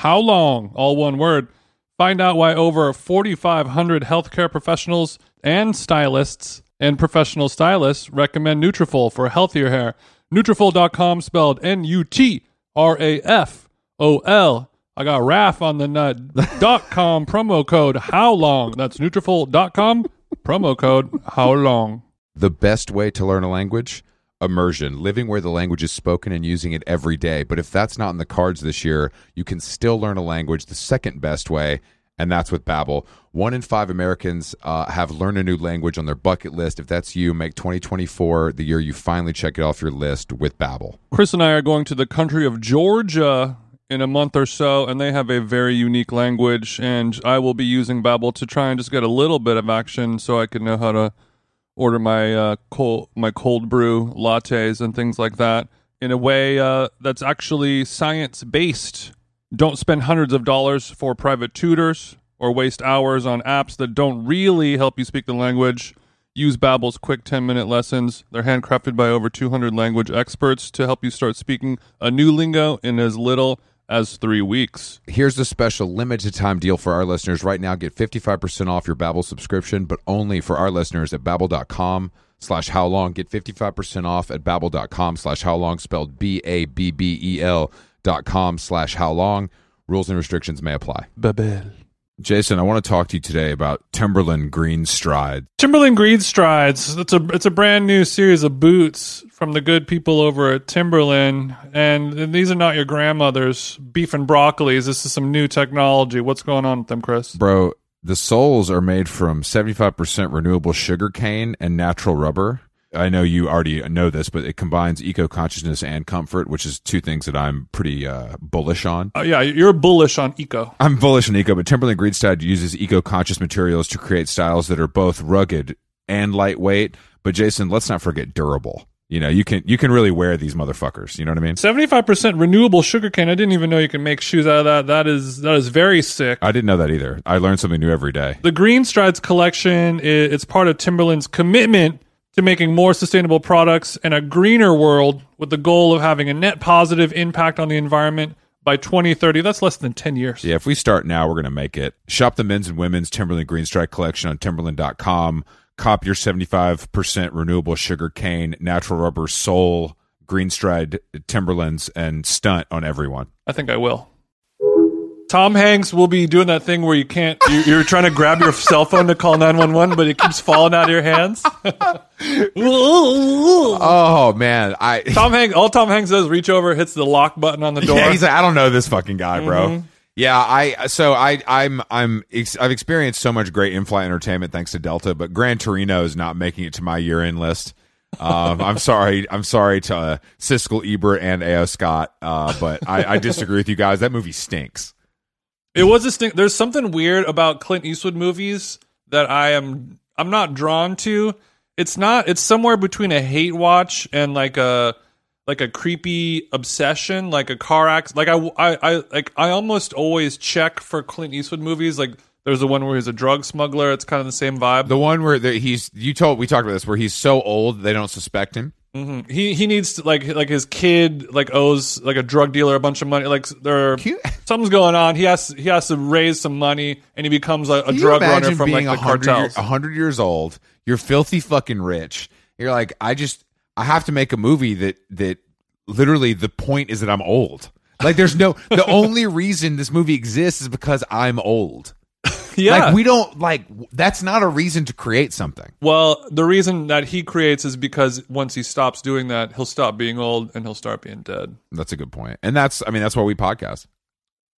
How Long, all one word. Find out why over 4,500 healthcare professionals and stylists and professional stylists recommend Nutrafol for healthier hair. Nutrafol.com spelled N-U-T-R-A-F-O-L. I got RAF on the nut. [LAUGHS] dot com promo code How Long. That's Nutrafol.com promo code How Long. The best way to learn a language? Immersion, living where the language is spoken and using it every day. But if that's not in the cards this year, you can still learn a language the second best way, and that's with Babbel. One in five Americans uh, have learned a new language on their bucket list. If that's you, make 2024 the year you finally check it off your list with Babbel. Chris and I are going to the country of Georgia in a month or so, and they have a very unique language. And I will be using Babbel to try and just get a little bit of action, so I can know how to order my uh, cold my cold brew lattes and things like that in a way uh, that's actually science based. Don't spend hundreds of dollars for private tutors or waste hours on apps that don't really help you speak the language. Use Babbel's quick 10-minute lessons. They're handcrafted by over 200 language experts to help you start speaking a new lingo in as little as 3 weeks. Here's a special limited time deal for our listeners. Right now, get 55% off your Babbel subscription, but only for our listeners at babbel.com slash how long. Get 55% off at babbel.com slash how long, spelled B-A-B-B-E-L dot com slash how long. Rules and restrictions may apply. Babbel. Jason, I want to talk to you today about Timberland Green Stride. Timberland Green Strides. It's a it's a brand new series of boots from the good people over at Timberland, and these are not your grandmother's beef and broccolis. This is some new technology. What's going on with them, Chris? Bro, the soles are made from 75% renewable sugar cane and natural rubber. I know you already know this, but it combines eco consciousness and comfort, which is two things that I'm pretty uh, bullish on. Uh, yeah, you're bullish on eco. I'm bullish on eco, but Timberland Green Stride uses eco conscious materials to create styles that are both rugged and lightweight. But Jason, let's not forget durable. You know, you can you can really wear these motherfuckers. You know what I mean? Seventy five percent renewable sugarcane. I didn't even know you can make shoes out of that. That is that is very sick. I didn't know that either. I learn something new every day. The Green Strides collection. It's part of Timberland's commitment to making more sustainable products and a greener world, with the goal of having a net positive impact on the environment by 2030. That's less than 10 years. Yeah, if we start now, we're going to make it. Shop the men's and women's Timberland Green Stride collection on timberland.com. Cop your 75% renewable sugar cane, natural rubber sole, green stride Timberlands, and stunt on everyone. I think I will. Tom Hanks will be doing that thing where you can't, you- you're trying to grab your cell phone to call 911, but it keeps falling out of your hands. [LAUGHS] Oh, man. I. [LAUGHS] Tom Hanks, all Tom Hanks does reach over, hits the lock button on the door. Yeah, he's like, I don't know this fucking guy, bro. Yeah, I so I I'm I'm I've experienced so much great in-flight entertainment thanks to Delta, but Gran Torino is not making it to my year-end list. Um, I'm sorry, I'm sorry to uh, Siskel Ebert and A.O. Scott, uh, but I, I disagree with you guys. That movie stinks. It was a stink. There's something weird about Clint Eastwood movies that I am I'm not drawn to. It's not. It's somewhere between a hate watch and like a like a creepy obsession, like a car accident. Like I, I, I like I almost always check for Clint Eastwood movies. Like there's the one where he's a drug smuggler. It's kind of the same vibe. The one where he's you told we talked about this where he's so old they don't suspect him. Mm-hmm. he he needs to like like his kid like owes like a drug dealer a bunch of money. Like there something's going on. He has he has to raise some money and he becomes a, a drug runner from like the 100 cartels. 100 years old, you're filthy fucking rich. You're like, I just, I have to make a movie that, that literally the point is that I'm old. Like, there's no, the [LAUGHS] only reason this movie exists is because I'm old. Yeah. Like, we don't, like, that's not a reason to create something. Well, the reason that he creates is because once he stops doing that, he'll stop being old and he'll start being dead. That's a good point. And that's, I mean, that's why we podcast.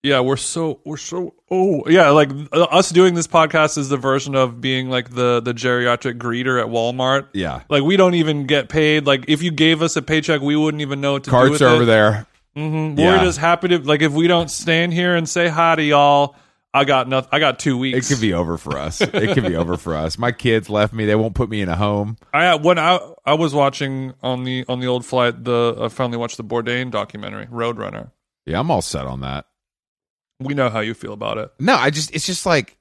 Yeah, we're so we're so oh yeah, like uh, us doing this podcast is the version of being like the the geriatric greeter at Walmart. Yeah. Like we don't even get paid. Like if you gave us a paycheck, we wouldn't even know what to do Carts with are it. over there. Mhm. Yeah. We're just happy to like if we don't stand here and say hi to y'all. I got nothing. I got two weeks. It could be over for us. It could be over for us. My kids left me. They won't put me in a home. I when I I was watching on the on the old flight. The I finally watched the Bourdain documentary, Roadrunner. Yeah, I'm all set on that. We know how you feel about it. No, I just it's just like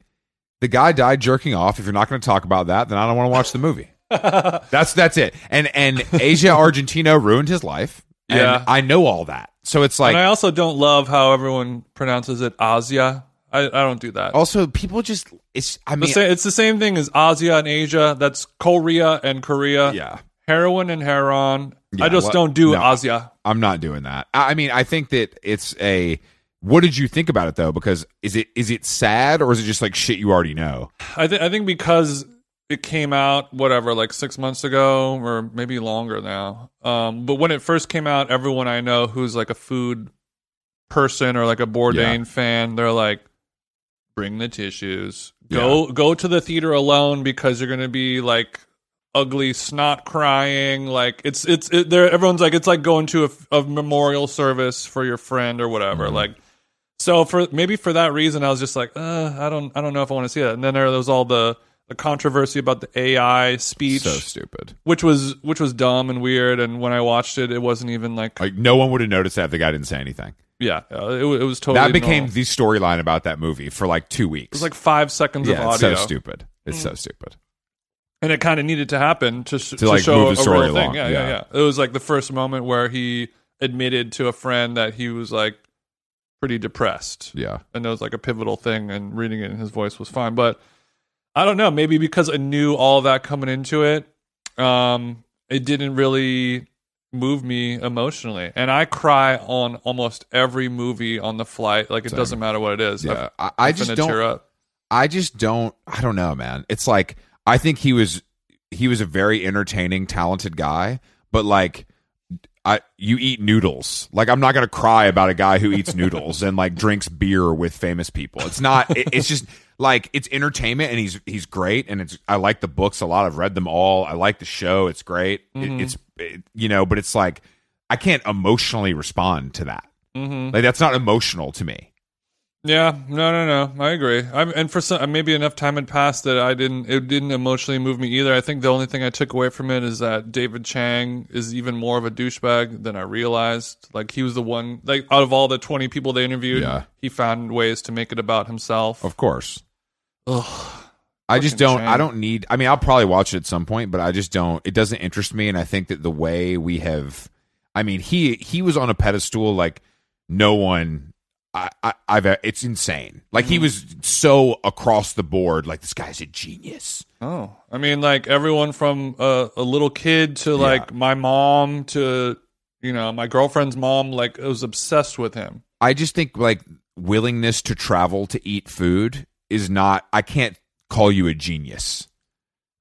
the guy died jerking off. If you're not going to talk about that, then I don't want to watch the movie. [LAUGHS] that's that's it. And and Asia Argentino ruined his life. And Yeah. I know all that. So it's like and I also don't love how everyone pronounces it Asia. I, I don't do that. also people just it's I The mean sa- it's the same thing as Asia and Asia. That's Korea and Korea. yeah. Heroin and heron. Yeah, I just well, don't do no. Asia. I'm not doing that. I I mean, I think that it's a. What did you think about it though? Because is it is it sad or is it just like shit you already know? I, th- I think because it came out whatever like six months ago or maybe longer now. Um, but when it first came out, everyone I know who's like a food person or like a Bourdain fan, they're like, "Bring the tissues. Go go to the theater alone because you're gonna be like." ugly snot crying like it's it's it, there everyone's like it's like going to a, a memorial service for your friend or whatever Mm-hmm. like so for maybe for that reason, I was just like, uh, I don't, I don't know if I want to see that. And then there was all the, the controversy about the AI speech, So stupid. which was which was dumb and weird. And when I watched it, it wasn't even like, Like no one would have noticed that if the guy didn't say anything. Yeah, uh, it, it was totally that became normal. the storyline about that movie for like two weeks. it was like five seconds yeah, of audio. it's audio, so stupid. It's so stupid. and it kind of needed to happen to, sh- to, like, show move the a story real thing. Yeah, yeah, yeah. yeah. It was like the first moment where he admitted to a friend that he was like pretty depressed. Yeah. and it was like a pivotal thing and reading it in his voice was fine but i don't know maybe because i knew all that coming into it um it didn't really move me emotionally and i cry on almost every movie on the flight like it Same. doesn't matter what it is Yeah. I, I just don't. I just don't. I don't know, man. It's like I think he was he was a very entertaining, talented guy, but like. I you eat noodles. Like I'm not gonna cry about a guy who eats noodles and like drinks beer with famous people. It's not. It, it's just like it's entertainment, and he's he's great, and it's. I like the books a lot. I've read them all. I like the show. It's great. It- Mhm. it's it, you know, but it's like I can't emotionally respond to that. Mhm. Like that's not emotional to me. Yeah, no, no, no. I agree. I'm, and for some, maybe enough time had passed that I didn't. It didn't emotionally move me either. I think the only thing I took away from it is that David Chang is even more of a douchebag than I realized. Like he was the one. Like out of all the twenty people they interviewed, Yeah. he found ways to make it about himself. Of course. Ugh. I just don't. I don't need. I mean, I'll probably watch it at some point, but I just don't. It doesn't interest me, and I think that the way we have, I mean, he he was on a pedestal like no one. I, I I've. It's insane. Like he mm. was so across the board. Like this guy's a genius. Oh, I mean, like everyone from a, a little kid to like my mom to you know my girlfriend's mom. Like was obsessed with him. I just think like willingness to travel to eat food is not. I can't call you a genius.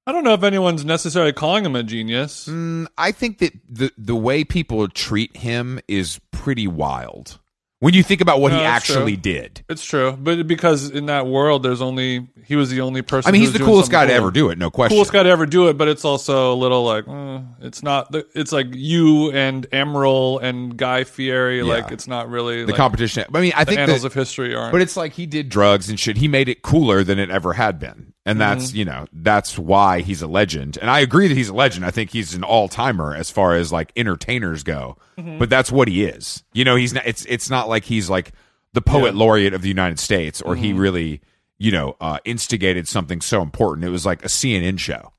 I don't know if anyone's necessarily calling him a genius. Mm, I think that the the way people treat him is pretty wild. When you think about what No, he actually true. did. It's true, but because in that world, there's only he was the only person. I mean, he's the coolest guy to cool. ever do it, no question. Coolest guy to ever do it, but it's also a little like eh, it's not. the- It's like you and Emeril and Guy Fieri. Like it's not really the like, competition. I mean, I the think annals of history aren't. but it's like he did drugs and shit. He made it cooler than it ever had been, and that's Mm-hmm. you know that's why he's a legend. And I agree that he's a legend. I think he's an all timer as far as like entertainers go. Mm-hmm. But that's what he is. You know, he's not. It's it's not like he's like the poet laureate of the United States, or Mm-hmm. he really you know uh, instigated something so important. It was like a CNN show.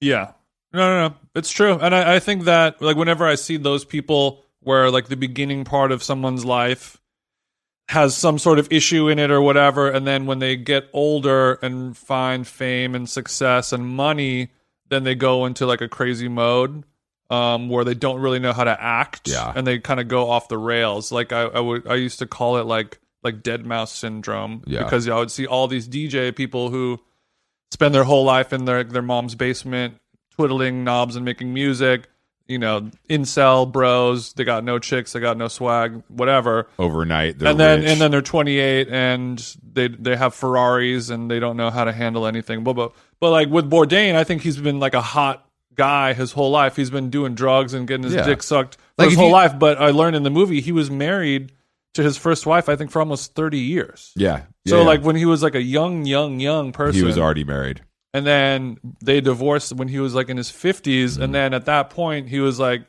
Yeah. No, no, no. It's true. And I, I think that, like, whenever I see those people where, like, the beginning part of someone's life has some sort of issue in it or whatever, and then when they get older and find fame and success and money, then they go into, like, a crazy mode um, where they don't really know how to act. Yeah. And they kind of go off the rails. Like, I, I, would, I used to call it, like, like Deadmau5 syndrome Yeah. because I would see all these DJ people who spend their whole life in their their mom's basement twiddling knobs and making music you know incel bros they got no chicks they got no swag whatever Overnight, they're and then rich. and then they're 28 and they they have ferraris and they don't know how to handle anything but but, but like with bourdain i think he's been like a hot guy his whole life he's been doing drugs and getting his Yeah. dick sucked for Like, his whole you- life but i learned in the movie he was married to his first wife i think for almost 30 years yeah. so Yeah, like when he was like a young young young person he was already married. And then they divorced when he was like in his 50s Mm-hmm. and then at that point he was like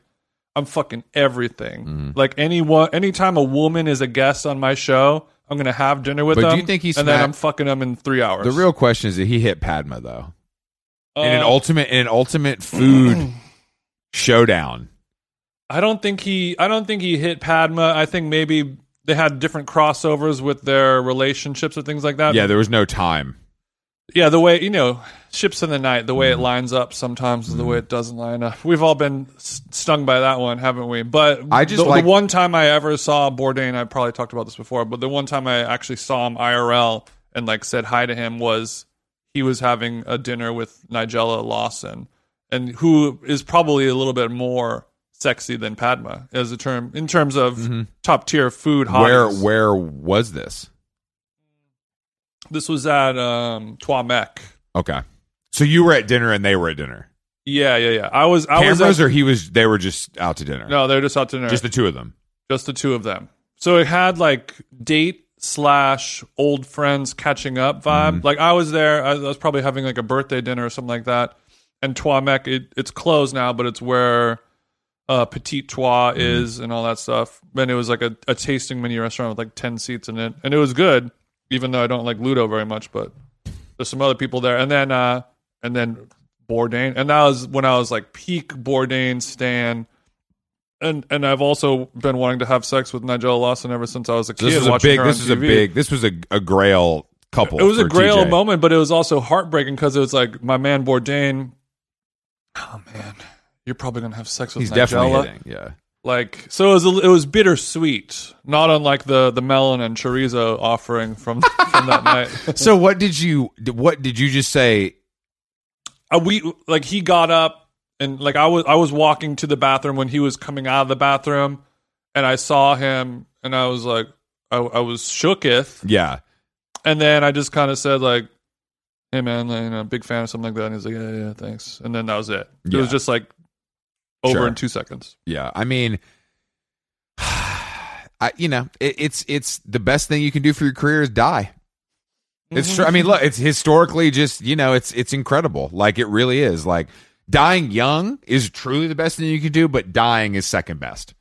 i'm fucking everything Mm-hmm. like anyone anytime a woman is a guest on my show I'm gonna have dinner with But do them. you think he's and then I'm fucking them in three hours. The real question is that he hit Padma though. in an Uh, ultimate in an ultimate food [CLEARS THROAT] showdown. I don't think he. I don't think he hit Padma. I think maybe they had different crossovers with their relationships or things like that. Yeah, there was no time. Yeah. The way you know, ships in the night. The Mm-hmm. way it lines up sometimes is the way it doesn't line up. We've all been stung by that one, haven't we? But I just the, like- the one time I ever saw Bourdain. I probably talked about this before, but the one time I actually saw him IRL and like said hi to him was he was having a dinner with Nigella Lawson, and who is probably a little bit more sexy than Padma as a term in terms of top tier food. Mm-hmm. Where where was this? This was at um, Trois Mec. Okay. So you were at dinner and they were at dinner. Yeah, yeah, yeah. I was. I Cameras was. At, or he was they were just out to dinner. no, they're just out to dinner. Just the two of them. just the two of them. So it had like date slash old friends catching up vibe. Mm-hmm. Like I was there. I was probably having like a birthday dinner or something like that. And Trois Mec, it, it's closed now, but it's where uh, Petit Trois Mm-hmm. is and all that stuff. And it was like a, a tasting mini restaurant with like ten seats in it, and it was good. Even though I don't like Ludo very much, but there's some other people there. And then uh, and then Bourdain, and that was when I was like peak Bourdain stan and and I've also been wanting to have sex with Nigella Lawson ever since I was a kid. this was a big this is was a big this was a, a grail couple. It was a grail TJ. moment, but it was also heartbreaking because it was like my man Bourdain. Oh man, you're probably gonna have sex with He's Nigella. definitely hitting. Yeah. Like so, it was a, it was bittersweet, not unlike the the melon and chorizo offering from from that night. [LAUGHS] So what did you what did you just say? uh, we like he got up and like I was I was walking to the bathroom when he was coming out of the bathroom, and I saw him, and I was like, I, I was shooketh, Yeah. and then I just kind of said like, "Hey man, like, you know, big fan of something like that." And he's like, "Yeah, yeah, thanks," and then that was it. It was just like over Sure. in two seconds. Yeah, I mean, [SIGHS] I you know it, it's it's the best thing you can do for your career is die. It's true. I mean, look, [LAUGHS] it's historically just you know it's it's incredible. Like it really is. Like dying young is truly the best thing you can do, but dying is second best.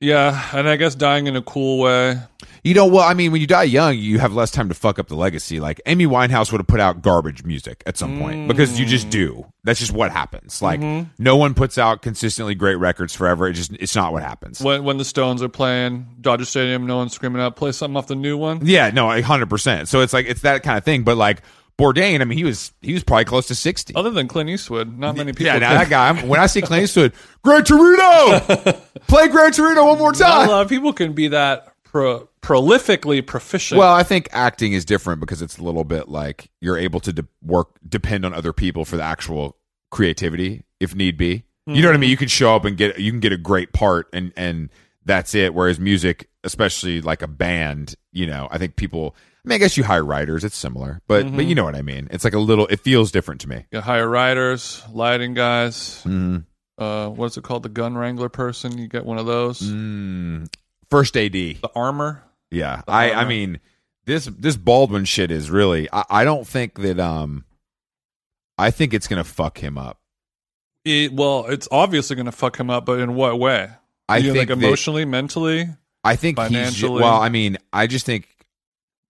Yeah, and I guess dying in a cool way. You know, well, I mean, when you die young, you have less time to fuck up the legacy. Like Amy Winehouse would have put out garbage music at some point because you just do. That's just what happens. Like mm-hmm. no one puts out consistently great records forever. It just it's not what happens. When when the Stones are playing Dodger Stadium, no one's screaming out, "Play something off the new one." Yeah, no, hundred percent. So it's like it's that kind of thing. But like Bourdain, I mean, he was he was probably close to sixty. Other than Clint Eastwood, not many people. yeah, now that guy. I'm, when I see Clint [LAUGHS] Eastwood, Gran Torino, [LAUGHS] play Gran Torino one more Not a time. lot of people can be that pro- prolifically proficient. Well, I think acting is different because it's a little bit like you're able to de- work depend on other people for the actual creativity if need be. You know what I mean? You can show up and get you can get a great part and and that's it. Whereas music, especially like a band, you know, I think people. I mean, I guess you hire writers. It's similar, but but you know what I mean. It's like a little. It feels different to me. you hire riders, lighting guys. Mm. Uh, what's it called? The gun wrangler person. You get one of those. Mm. First AD. The armor. Yeah, I I mean this this Baldwin shit is really. I, I don't think that um. I think it's gonna fuck him up. It, well, it's obviously going to fuck him up, but in what way? I You think like that- emotionally, mentally. I think he's financially? well. I mean, I just think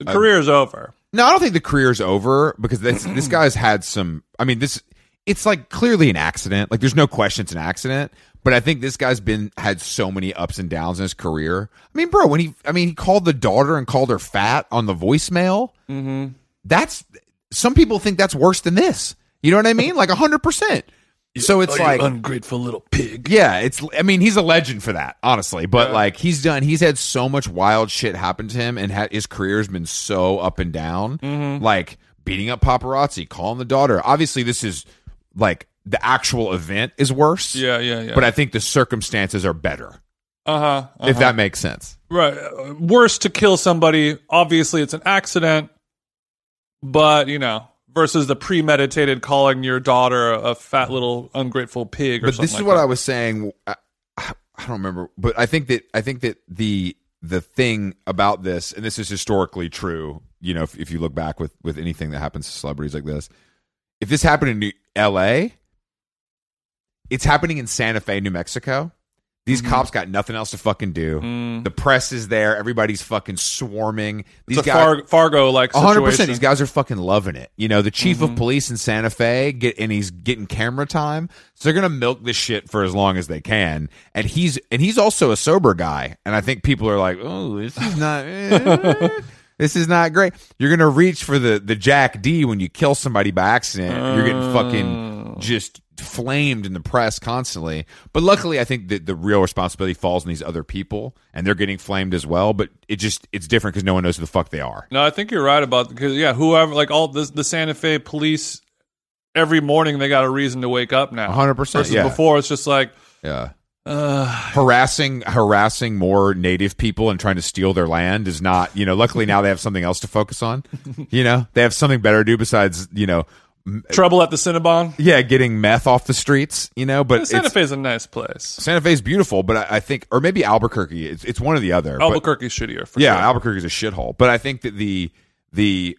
The career's over. no. I don't think the career's over because this this guy's had some. I mean, this it's like clearly an accident. Like, there's no question it's an accident. But I think this guy's been had so many ups and downs in his career. I mean, bro, when he, I mean, he called the daughter and called her fat on the voicemail. Mm-hmm. That's some people think that's worse than this. You know what I mean? Like hundred percent. So it's like ungrateful little pig. Yeah, it's. I mean, he's a legend for that, honestly. But Yeah. like, he's done. He's had so much wild shit happen to him, and ha- his career's been so up and down. Mm-hmm. Like beating up paparazzi, calling the daughter. Obviously, this is like the actual event is worse. Yeah, yeah, yeah. But I think the circumstances are better, uh huh. if that makes sense. Right. Uh, Worse to kill somebody. Obviously, it's an accident, but you know, versus the premeditated calling your daughter a, fat little ungrateful pig. Or But this is like what that. I was saying. I, I don't remember, but I think that I think that the the thing about this, and this is historically true. You know, if, if you look back with with anything that happens to celebrities like this, if this happened in New, L.A., it's happening in Santa Fe, New Mexico. These Mm-hmm. cops got nothing else to fucking do. The press is there. Everybody's fucking swarming. These Mm. Guys, Far- Fargo like one hundred percent. These guys are fucking loving it. You know, the chief Mm-hmm. of police in Santa Fe get and he's getting camera time, so they're gonna milk this shit for as long as they can. And he's and he's also a sober guy. And I think people are like, oh, this is not. eh, [LAUGHS] This is not great. You're gonna reach for the the Jack D when you kill somebody by accident. You're getting Oh. fucking just flamed in the press constantly. But luckily, I think that the real responsibility falls on these other people, and they're getting flamed as well. But it just it's different because no one knows who the fuck they are. No, I think you're right about because yeah, whoever like all the the Santa Fe police every morning they got a reason to wake up now. 100%, Versus yeah. before it's just like Yeah. Uh, harassing harassing more native people and trying to steal their land is not you know luckily now they have something else to focus on [LAUGHS] you know they have something better to do besides you know trouble at the Cinnabon. yeah getting meth off the streets you know but Santa Fe is a nice place. Santa fe is beautiful but I, I think or maybe Albuquerque it's, it's one or the other but- Albuquerque's shittier. For yeah sure. Albuquerque's a shithole but I think that the the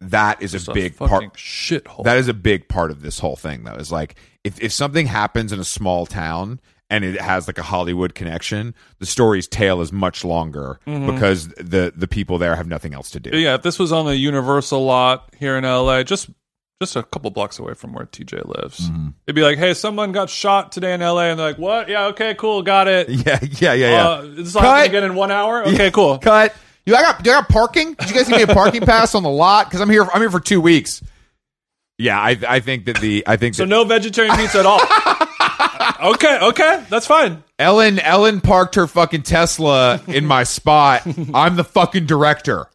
that is It's a a big fucking part shithole. that is a big part of this whole thing though is like if, if something happens in a small town and it has like a hollywood connection the story's tale is much longer because the the people there have nothing else to do yeah, if this was on the Universal lot here in LA, just just a couple blocks away from where TJ lives, Mm-hmm. it'd be like, hey, someone got shot today in LA, and they're like, what? Yeah, okay, cool, got it. [LAUGHS] yeah yeah yeah yeah Uh, this Cut. again in one hour. Okay, cool. cut you I got do I got parking did you guys give me a parking [LAUGHS] pass on the lot because i'm here I'm here for two weeks yeah I I think that the I think So that no vegetarian pizza at all. [LAUGHS] okay, okay, that's fine. Ellen Ellen parked her fucking Tesla in my spot. [LAUGHS] I'm the fucking director.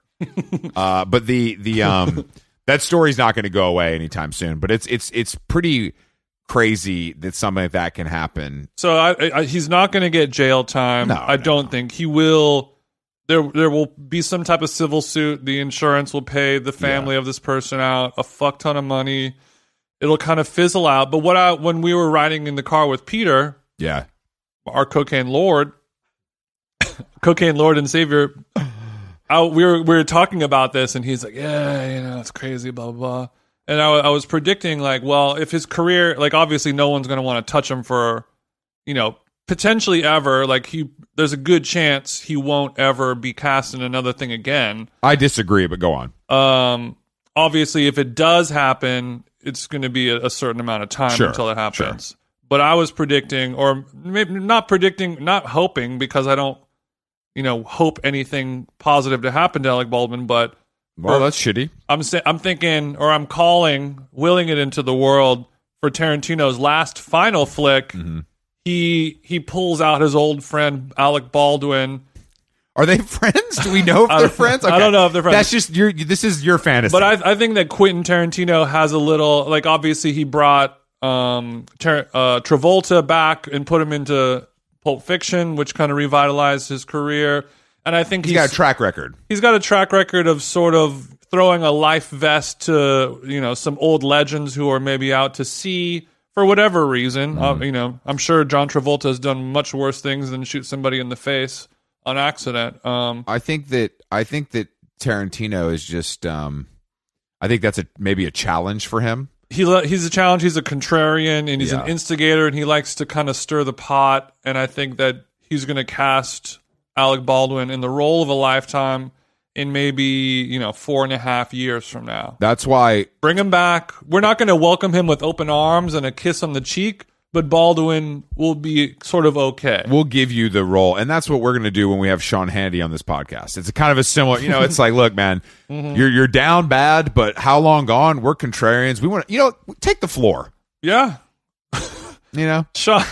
Uh, but the the um that story's not going to go away anytime soon. But it's it's it's pretty crazy that something like that can happen. So I, I, he's not going to get jail time. No, I no, don't think he will. There, there will be some type of civil suit. The insurance will pay the family of this person out a fuck ton of money. It'll kind of fizzle out. But what I, when we were riding in the car with Peter, Yeah, our cocaine lord, [COUGHS] cocaine lord and savior, I, we were we were talking about this, and he's like, "Yeah, you know, it's crazy, blah blah." blah. And I, I was predicting, like, well, if his career, like, obviously, no one's going to want to touch him for, you know, potentially ever. Like, he, there's a good chance he won't ever be cast in another thing again. I disagree, but go on. Um, obviously, if it does happen, it's going to be a, a certain amount of time Sure, until it happens. But I was predicting, or maybe not predicting, not hoping, because I don't, you know, hope anything positive to happen to Alec Baldwin. But Well, that's shitty. I'm sa- I'm thinking, or I'm calling, willing it into the world for Tarantino's last final flick. Mm-hmm. He he pulls out his old friend Alec Baldwin. Are they [LAUGHS] friends? Do we know if they're friends? I don't know if they're friends. That's just your. This is your fantasy. But I, I think that Quentin Tarantino has a little like obviously he brought um uh, Travolta back and put him into Pulp Fiction, which kind of revitalized his career. And I think he's got a track record. he's got a track record of sort of throwing a life vest to you know some old legends who are maybe out to sea for whatever reason. Uh, you know, I'm sure John Travolta has done much worse things than shoot somebody in the face on accident. Um, I think that I think that Tarantino is just. um I think that's a maybe a challenge for him. he he's a challenge. He's a contrarian and he's Yeah. an instigator, and he likes to kind of stir the pot. And I think that he's going to cast Alec Baldwin in the role of a lifetime in maybe you know four and a half years from now. That's why Bring him back. We're not going to welcome him with open arms and a kiss on the cheek, but Baldwin will be sort of okay. we'll give you the role, and that's what we're going to do when we have Sean Hannity on this podcast. It's a kind of a similar, you know. It's like, look, man, Mm-hmm. you're you're down bad, but how long gone? We're contrarians. We want to, you know, take the floor. Yeah, You know, Sean,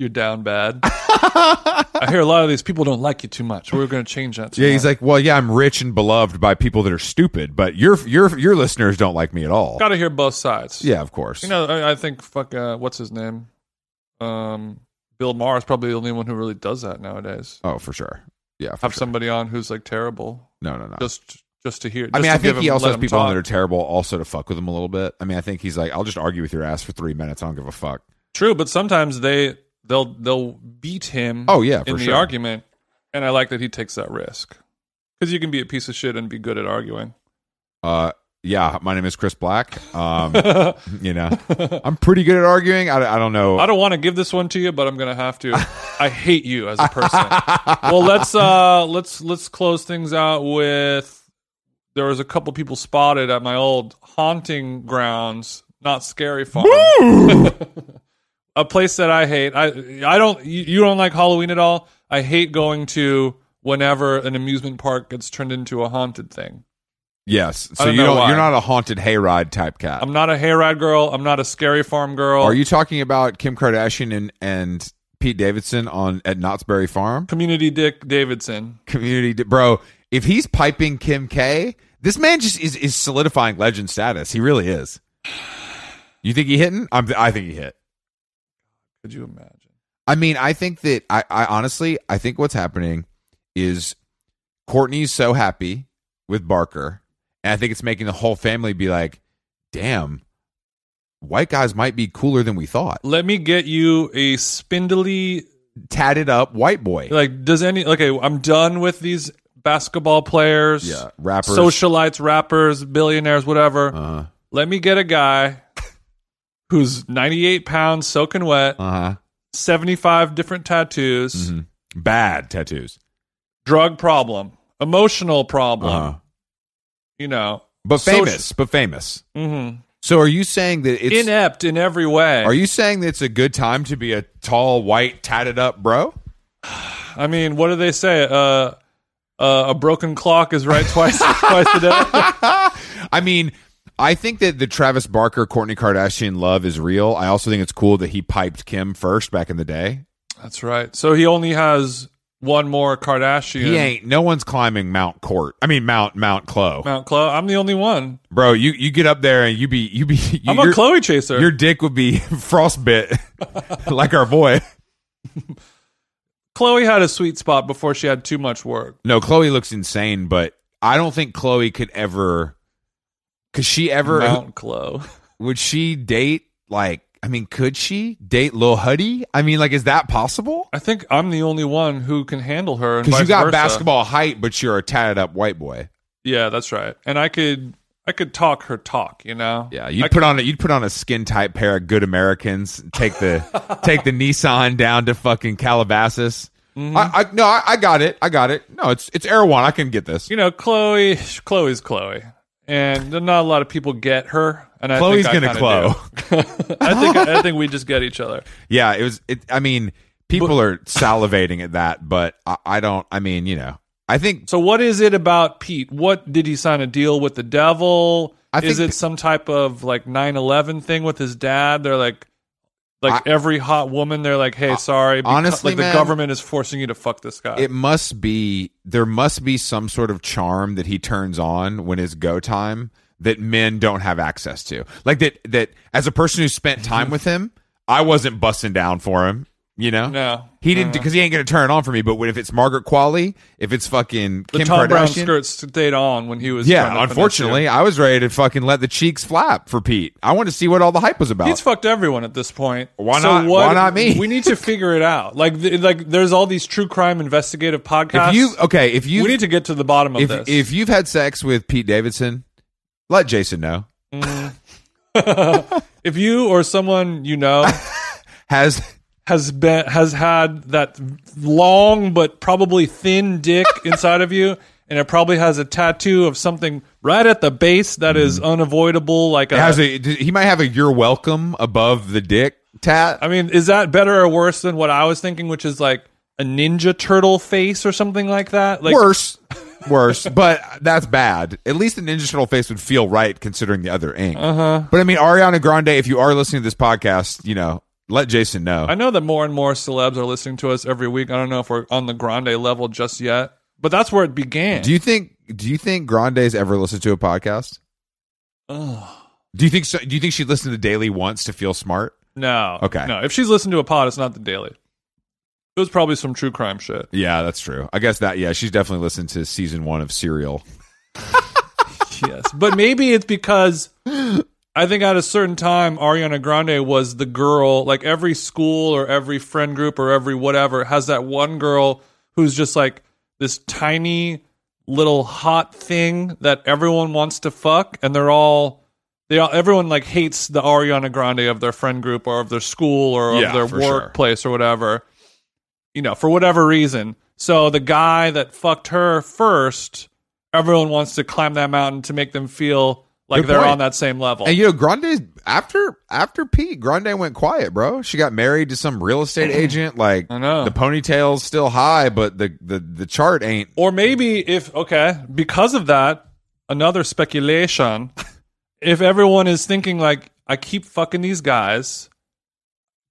you're down bad. [LAUGHS] I hear a lot of these people don't like you too much. We're going to change that. yeah. He's like, well, yeah, I'm rich and beloved by people that are stupid, but your your your listeners don't like me at all. got to hear both sides. Yeah, of course. You know, I, I think fuck. Uh, what's his name? Um, Bill Maher is probably the only one who really does that nowadays. oh, for sure. Yeah, for Have sure. somebody on who's like terrible, no, no, no. just just to hear. I mean, I think he also has people on that are terrible, also to fuck with him a little bit. I mean, I think he's like, I'll just argue with your ass for three minutes. I don't give a fuck. True, but sometimes they they'll they'll beat him. Oh, yeah, in for the sure. argument, and I like that he takes that risk because you can be a piece of shit and be good at arguing. Uh, yeah, my name is Chris Black. Um, [LAUGHS] you know, I'm pretty good at arguing. I, I don't know. I don't want to give this one to you, but I'm gonna have to. I hate you as a person. [LAUGHS] well, let's uh let's let's close things out with there was a couple people spotted at my old haunting grounds, not scary farm. [LAUGHS] a place that I hate. I I don't you, don't like Halloween at all? I hate going to whenever an amusement park gets turned into a haunted thing. Yes. So don't you know don't why. you're not a haunted hayride type cat. I'm not a hayride girl. I'm not a scary farm girl. Are you talking about Kim Kardashian and and Pete Davidson on at Knott's Berry Farm? Community Dick Davidson? Community di- bro, if he's piping Kim K, this man just is is solidifying legend status. He really is. You think he hitting? I'm, I think he hit. Could you imagine? I mean, I think that I, I honestly, I think what's happening is Kourtney's so happy with Barker, and I think it's making the whole family be like, "Damn, white guys might be cooler than we thought." Let me get you a spindly Tatted up white boy, like does any okay, I'm done with these basketball players, yeah, rappers, socialites, rappers, billionaires, whatever. uh Let me get a guy who's 98 pounds soaking wet, huh, 75 different tattoos, hmm bad tattoos, drug problem, emotional problem, uh you know, but Social- famous, but famous. hmm So, are you saying that it's? inept in every way. are you saying that it's a good time to be a tall, white, tatted up bro? I mean, what do they say? Uh, uh, a broken clock is right twice [LAUGHS] twice a day. [LAUGHS] I mean, I think that the Travis Barker Kourtney Kardashian love is real. I also think it's cool that he piped Kim first back in the day. That's right. So he only has one more Kardashian. He ain't. No one's climbing Mount Court. I mean Mount Mount Khloé, Mount Khloé. I'm the only one. bro. You you get up there and you be you be. You, [LAUGHS] I'm a Khloé chaser. Your dick would be [LAUGHS] frostbit, [LAUGHS] like our boy. Khloé had a sweet spot before she had too much work. No, Khloé looks insane, but I don't think Khloé could ever. Could she ever? Mount [LAUGHS] Khloé. Would she date like? I mean, could she date Lil Huddy? I mean, like, is that possible? I think I'm the only one who can handle her. Because you got versa. basketball height, but you're a tatted up white boy. Yeah, that's right. And I could I could talk her talk. You know. Yeah, you'd put on a you'd put on a skin tight pair of good Americans. Take the [LAUGHS] take the Nissan down to fucking Calabasas. Mm-hmm. I, I no, I, I got it. I got it. No, it's it's Erewhon. I can get this. you know, Khloé. Khloé's Khloé, and not a lot of people get her. And I Khloé's think I gonna Khloé. [LAUGHS] I think I think we just get each other. Yeah, it was. It. I mean, people are salivating at that, but I, I don't. I mean, you know, I think So what is it about Pete? What did he sign a deal with the devil? I is think- it some type of like 9/11 thing with his dad? They're like like every hot woman they're like, "Hey, sorry, because, honestly, like the government is forcing you to fuck this guy." it must be there must be some sort of charm that he turns on when it's go time that men don't have access to. Like that. That as a person who spent time [LAUGHS] with him, I wasn't busting down for him. You know, no. He didn't because he ain't gonna turn it on for me. But if it's Margaret Qualley, if it's fucking The Kim Tom Brown Kardashian, skirt stayed on when he was yeah. Unfortunately. I was ready to fucking let the cheeks flap for Pete. I wanted to see what all the hype was about. He's fucked everyone at this point. Why So not- what- why not me? We need to [LAUGHS] figure it out. Like, th- like there's all these true crime investigative podcasts. if you okay, if you we need to get to the bottom of if this. if you've had sex with Pete Davidson, let Jason know. Mm. [LAUGHS] if you or someone you know [LAUGHS] Has has been has had that long but probably thin dick [LAUGHS] inside of you, and it probably has a tattoo of something right at the base that is unavoidable, like a. has a he might have a "You're welcome" above the dick tat. I mean, is that better or worse than what I was thinking, which is like a ninja turtle face or something like that? Like, worse, [LAUGHS] worse, but that's bad. At least the Ninja Turtle face would feel right considering the other ink. Uh-huh. But I mean, Ariana Grande, if you are listening to this podcast, you know, let Jason know. I know that more and more celebs are listening to us every week. I don't know if we're on the grande level just yet, but that's where it began. do you think? Do you think Grande's ever listened to a podcast? Ugh. Do you think? So, do you think she listened to Daily once to feel smart? no. Okay. No. If she's listened to a pod, it's not the daily. It was probably some true crime shit. Yeah, that's true. I guess that. Yeah, she's definitely listened to season one of Serial. [LAUGHS] yes. But maybe it's because I think at a certain time, Ariana Grande was the girl, like every school or every friend group or every whatever has that one girl who's just like this tiny little hot thing that everyone wants to fuck. And they're all, they all, everyone like hates the Ariana Grande of their friend group or of their school or Yeah, of their for sure. workplace or whatever. you know, for whatever reason. So the guy that fucked her first, everyone wants to climb that mountain to make them feel like Good they're point. on that same level. And you know, Grande after after Pete, Grande went quiet, bro. She got married to some real estate [CLEARS THROAT] agent. Like I know. the ponytail's still high, but the the the chart ain't. Or maybe if okay, because of that, another speculation. if everyone is thinking like, I keep fucking these guys,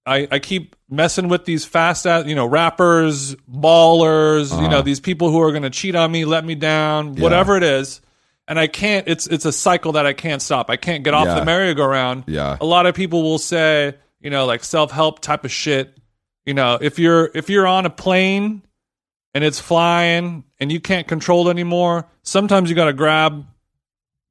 I I keep messing with these fast ass, you know, rappers, ballers, you know, Uh-huh. these people who are gonna cheat on me, let me down, whatever it is. And I can't. It's it's a cycle that I can't stop. I can't get off Yeah. the merry-go-round. Yeah. A lot of people will say, you know, like self-help type of shit. You know, if you're if you're on a plane and it's flying and you can't control it anymore, sometimes you got to grab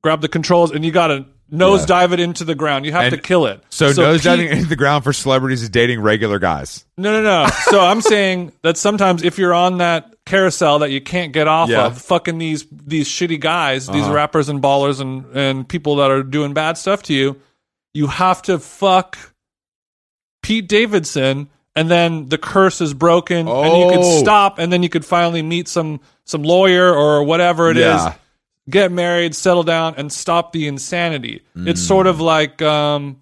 grab the controls and you got to nosedive it into the ground. You have And to kill it. So, nose diving Pete- into the ground for celebrities is dating regular guys. No, no, no. So I'm [LAUGHS] saying that sometimes if you're on that carousel that you can't get off Yeah. of, fucking these these shitty guys, these Uh-huh. rappers and ballers and and people that are doing bad stuff to you, you have to fuck Pete Davidson. And then the curse is broken, and you could Oh. stop, and then you could finally meet some some lawyer or whatever it is. Yeah. get married, settle down, and stop the insanity. It's sort Mm. of like um,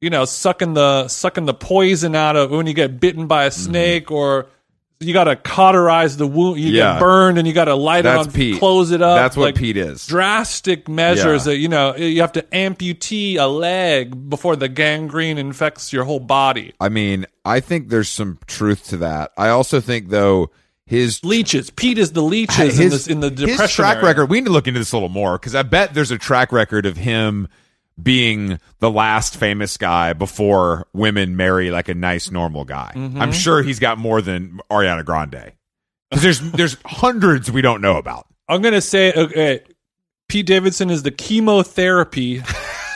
you know, sucking the sucking the poison out of when you get bitten by a Mm-hmm. snake or you got to cauterize the wound. You Yeah. get burned and you got to light That's it on, Pete. close it up. That's what like, Pete is. Drastic measures Yeah. that you know you have to amputee a leg before the gangrene infects your whole body. I mean, I think there's some truth to that. I also think though his Leeches. Pete is the leeches in, this, in the depression. his track area. record. We need to look into this a little more because I bet there's a track record of him being the last famous guy before women marry like a nice normal guy. Mm-hmm. I'm sure he's got more than Ariana Grande because there's there's hundreds we don't know about. I'm gonna say okay. Pete Davidson is the chemotherapy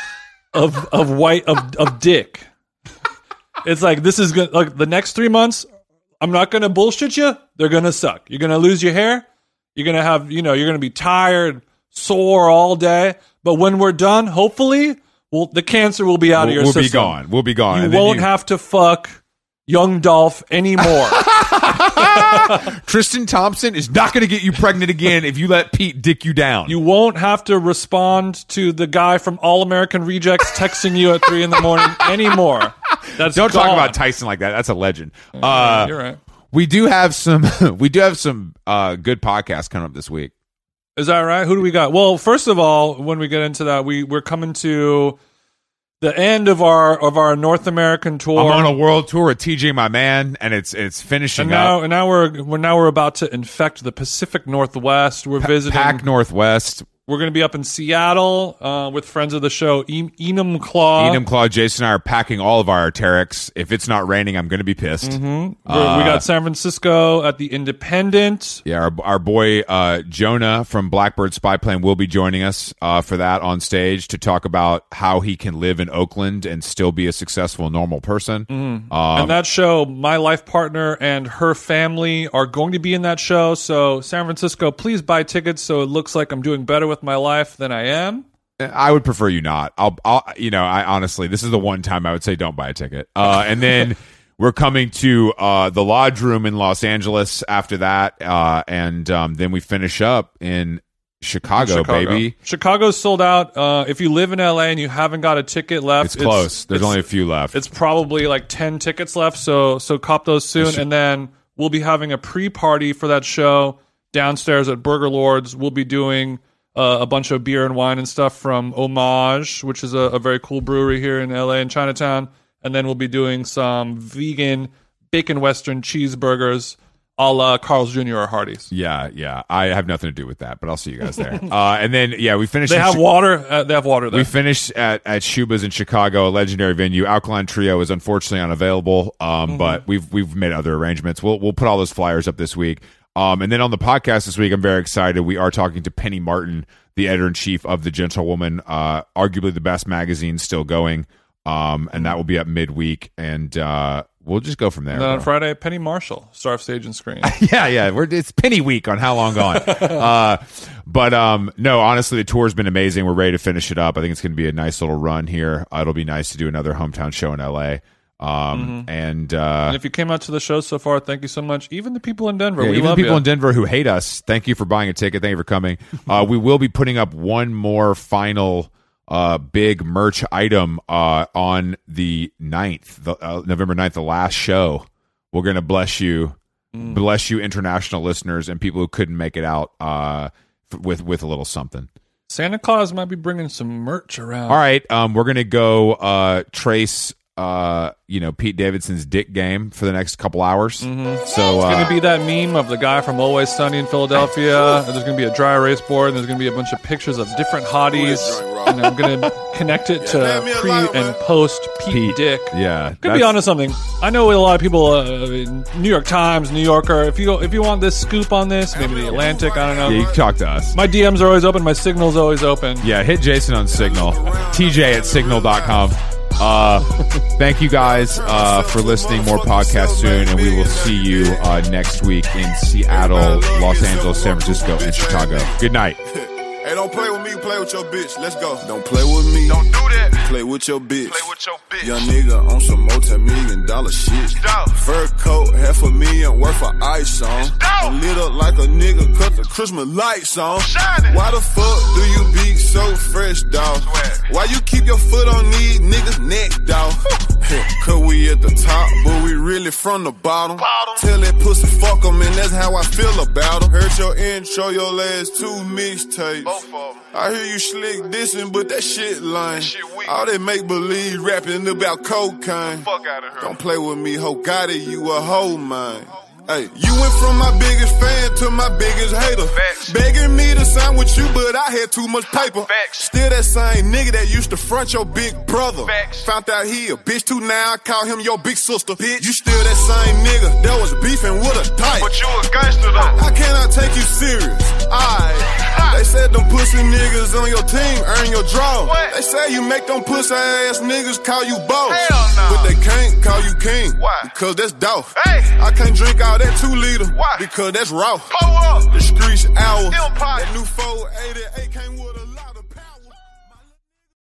[LAUGHS] of of white of of dick. It's like this is good. Like the next three months, I'm not gonna bullshit you. They're gonna suck. You're gonna lose your hair. You're gonna have you know you're gonna be tired, sore all day. But when we're done, hopefully, well, the cancer will be out of We'll, your we'll be gone. We'll be gone. You And won't have to fuck young Dolph anymore. [LAUGHS] [LAUGHS] Tristan Thompson is not going to get you pregnant again if you let Pete dick you down. You won't have to respond to the guy from All American Rejects texting you at three in the morning anymore. That's don't talk about Tyson like that. That's a legend. Uh, You're right. we do have some. [LAUGHS] we do have some uh, good podcasts coming up this week. Is that right? Who do we got? Well, first of all, when we get into that, we we're coming to the end of our of our North American tour. I'm on a world tour with TJ, my man, and it's it's finishing and now, up. and now we're, we're now we're about to infect the Pacific Northwest. We're visiting. Pac Northwest, We're going to be up in Seattle uh, with friends of the show, e- Enumclaw. Enum Claw, Jason and I are packing all of our Arcteryx. If it's not raining, I'm going to be pissed. We're- Uh, we got San Francisco at the Independent. Yeah, our, our boy uh, Jonah from Blackbird Spyplane will be joining us uh, for that on stage to talk about how he can live in Oakland and still be a successful, normal person. Mm-hmm. Um, and that show, my life partner and her family are going to be in that show. So, San Francisco, please buy tickets so it looks like I'm doing better with my life than I am. I would prefer you not. I'll, I'll, you know, I honestly, this is the one time I would say don't buy a ticket. Uh, and then [LAUGHS] we're coming to uh, the Lodge Room in Los Angeles after that, uh, and um, then we finish up in Chicago, baby. Chicago's sold out. Uh, if you live in LA and you haven't got a ticket left, It's close. There's it's- only a few left. It's probably like 10 tickets left. So, so cop those soon. And then we'll be having a pre party for that show downstairs at Burgerlords. We'll be doing uh, a bunch of beer and wine and stuff from Homage, which is a, a very cool brewery here in LA and Chinatown. And then we'll be doing some vegan bacon western cheeseburgers a la Carl's Jr. or Hardee's. yeah, yeah. I have nothing to do with that, but I'll see you guys there. [LAUGHS] uh, and then yeah, we finished. They have Chi- water. Uh, they have water there. We finished at, at Schubas in Chicago, a legendary venue. Alkaline Trio is unfortunately unavailable, um, Mm-hmm. but we've we've made other arrangements. We'll we'll put all those flyers up this week. Um, and then on the podcast this week, I'm very excited. We are talking to Penny Martin, the editor in chief of the Gentlewoman, uh, arguably the best magazine still going. Um, and that will be up midweek, and uh, we'll just go from there. and then on bro. Friday, Penny Marshall, Star of Stage and Screen. [LAUGHS] yeah, yeah. We're, it's penny week on how long gone. [LAUGHS] uh, but um, no, honestly, the tour's been amazing. We're ready to finish it up. I think it's going to be a nice little run here. Uh, it'll be nice to do another hometown show in LA. Um, and uh, And if you came out to the show so far, thank you so much. Even the people in Denver, yeah, we even people you. in Denver who hate us, thank you for buying a ticket. Thank you for coming. [LAUGHS] Uh, we will be putting up one more final uh, big merch item uh, on the 9th, the, uh, November 9th, the last show. We're going to bless you, Mm. bless you, international listeners and people who couldn't make it out uh, f- with with a little something. Santa Claus might be bringing some merch around. All right, um, we're gonna go uh, trace, uh, you know, Pete Davidson's dick game for the next couple hours. So Mm-hmm. It's uh, going to be that meme of the guy from Always Sunny in Philadelphia. [LAUGHS] And there's going to be a dry erase board, and there's going to be a bunch of pictures of different hotties. And I'm going to connect it to pre and post Pete, Pete, Dick. yeah, Could be that's- onto something. I know a lot of people, uh, New York Times, New Yorker. If you if you want this scoop on this, maybe the Atlantic. I don't know. Yeah, you can talk to us. My DMs are always open. My signal's always open. Yeah, hit Jason on Signal. TJ at signal.com. Uh, thank you guys uh, for listening. More podcasts soon, and we will see you uh, next week in Seattle, Los Angeles, San Francisco, and Chicago. Good night. [LAUGHS] Hey, don't play with me, play with your bitch. Let's go. Don't play with me. Don't do that. Play with your bitch. Play with your bitch. Young nigga on some multi-million dollar shit. Fur coat, half a million worth of ice on. And lit up like a nigga cut the Christmas lights on. Why the fuck do you be so fresh, dawg? Why you keep your foot on these niggas' neck, dawg? [LAUGHS] Cause we at the top, but we really from the bottom. Tell that pussy fuck 'em, and that's how I feel about 'em. Heard your intro, your last two mixtapes. I hear you slick dissing, but that shit lame. All that make believe rapping about cocaine. Don't play with me, ho. Got it, you a hoe, man. Hey, you went from my biggest fan to my biggest hater. Begging me to sign with you, but I had too much paper. Still that same nigga that used to front your big brother. Found out he a bitch too now, I call him your big sister. Bitch, you still that same nigga that was beefing with a type. But you a gangster though. I take you serious? Alright. They said them pussy niggas on your team earn your draw. They say you make them pussy ass niggas call you boss. But they can't call you king. Why? Because that's dope. I can't drink all that two liter. Why? Because that's raw. The streets hour. That new 480 came with a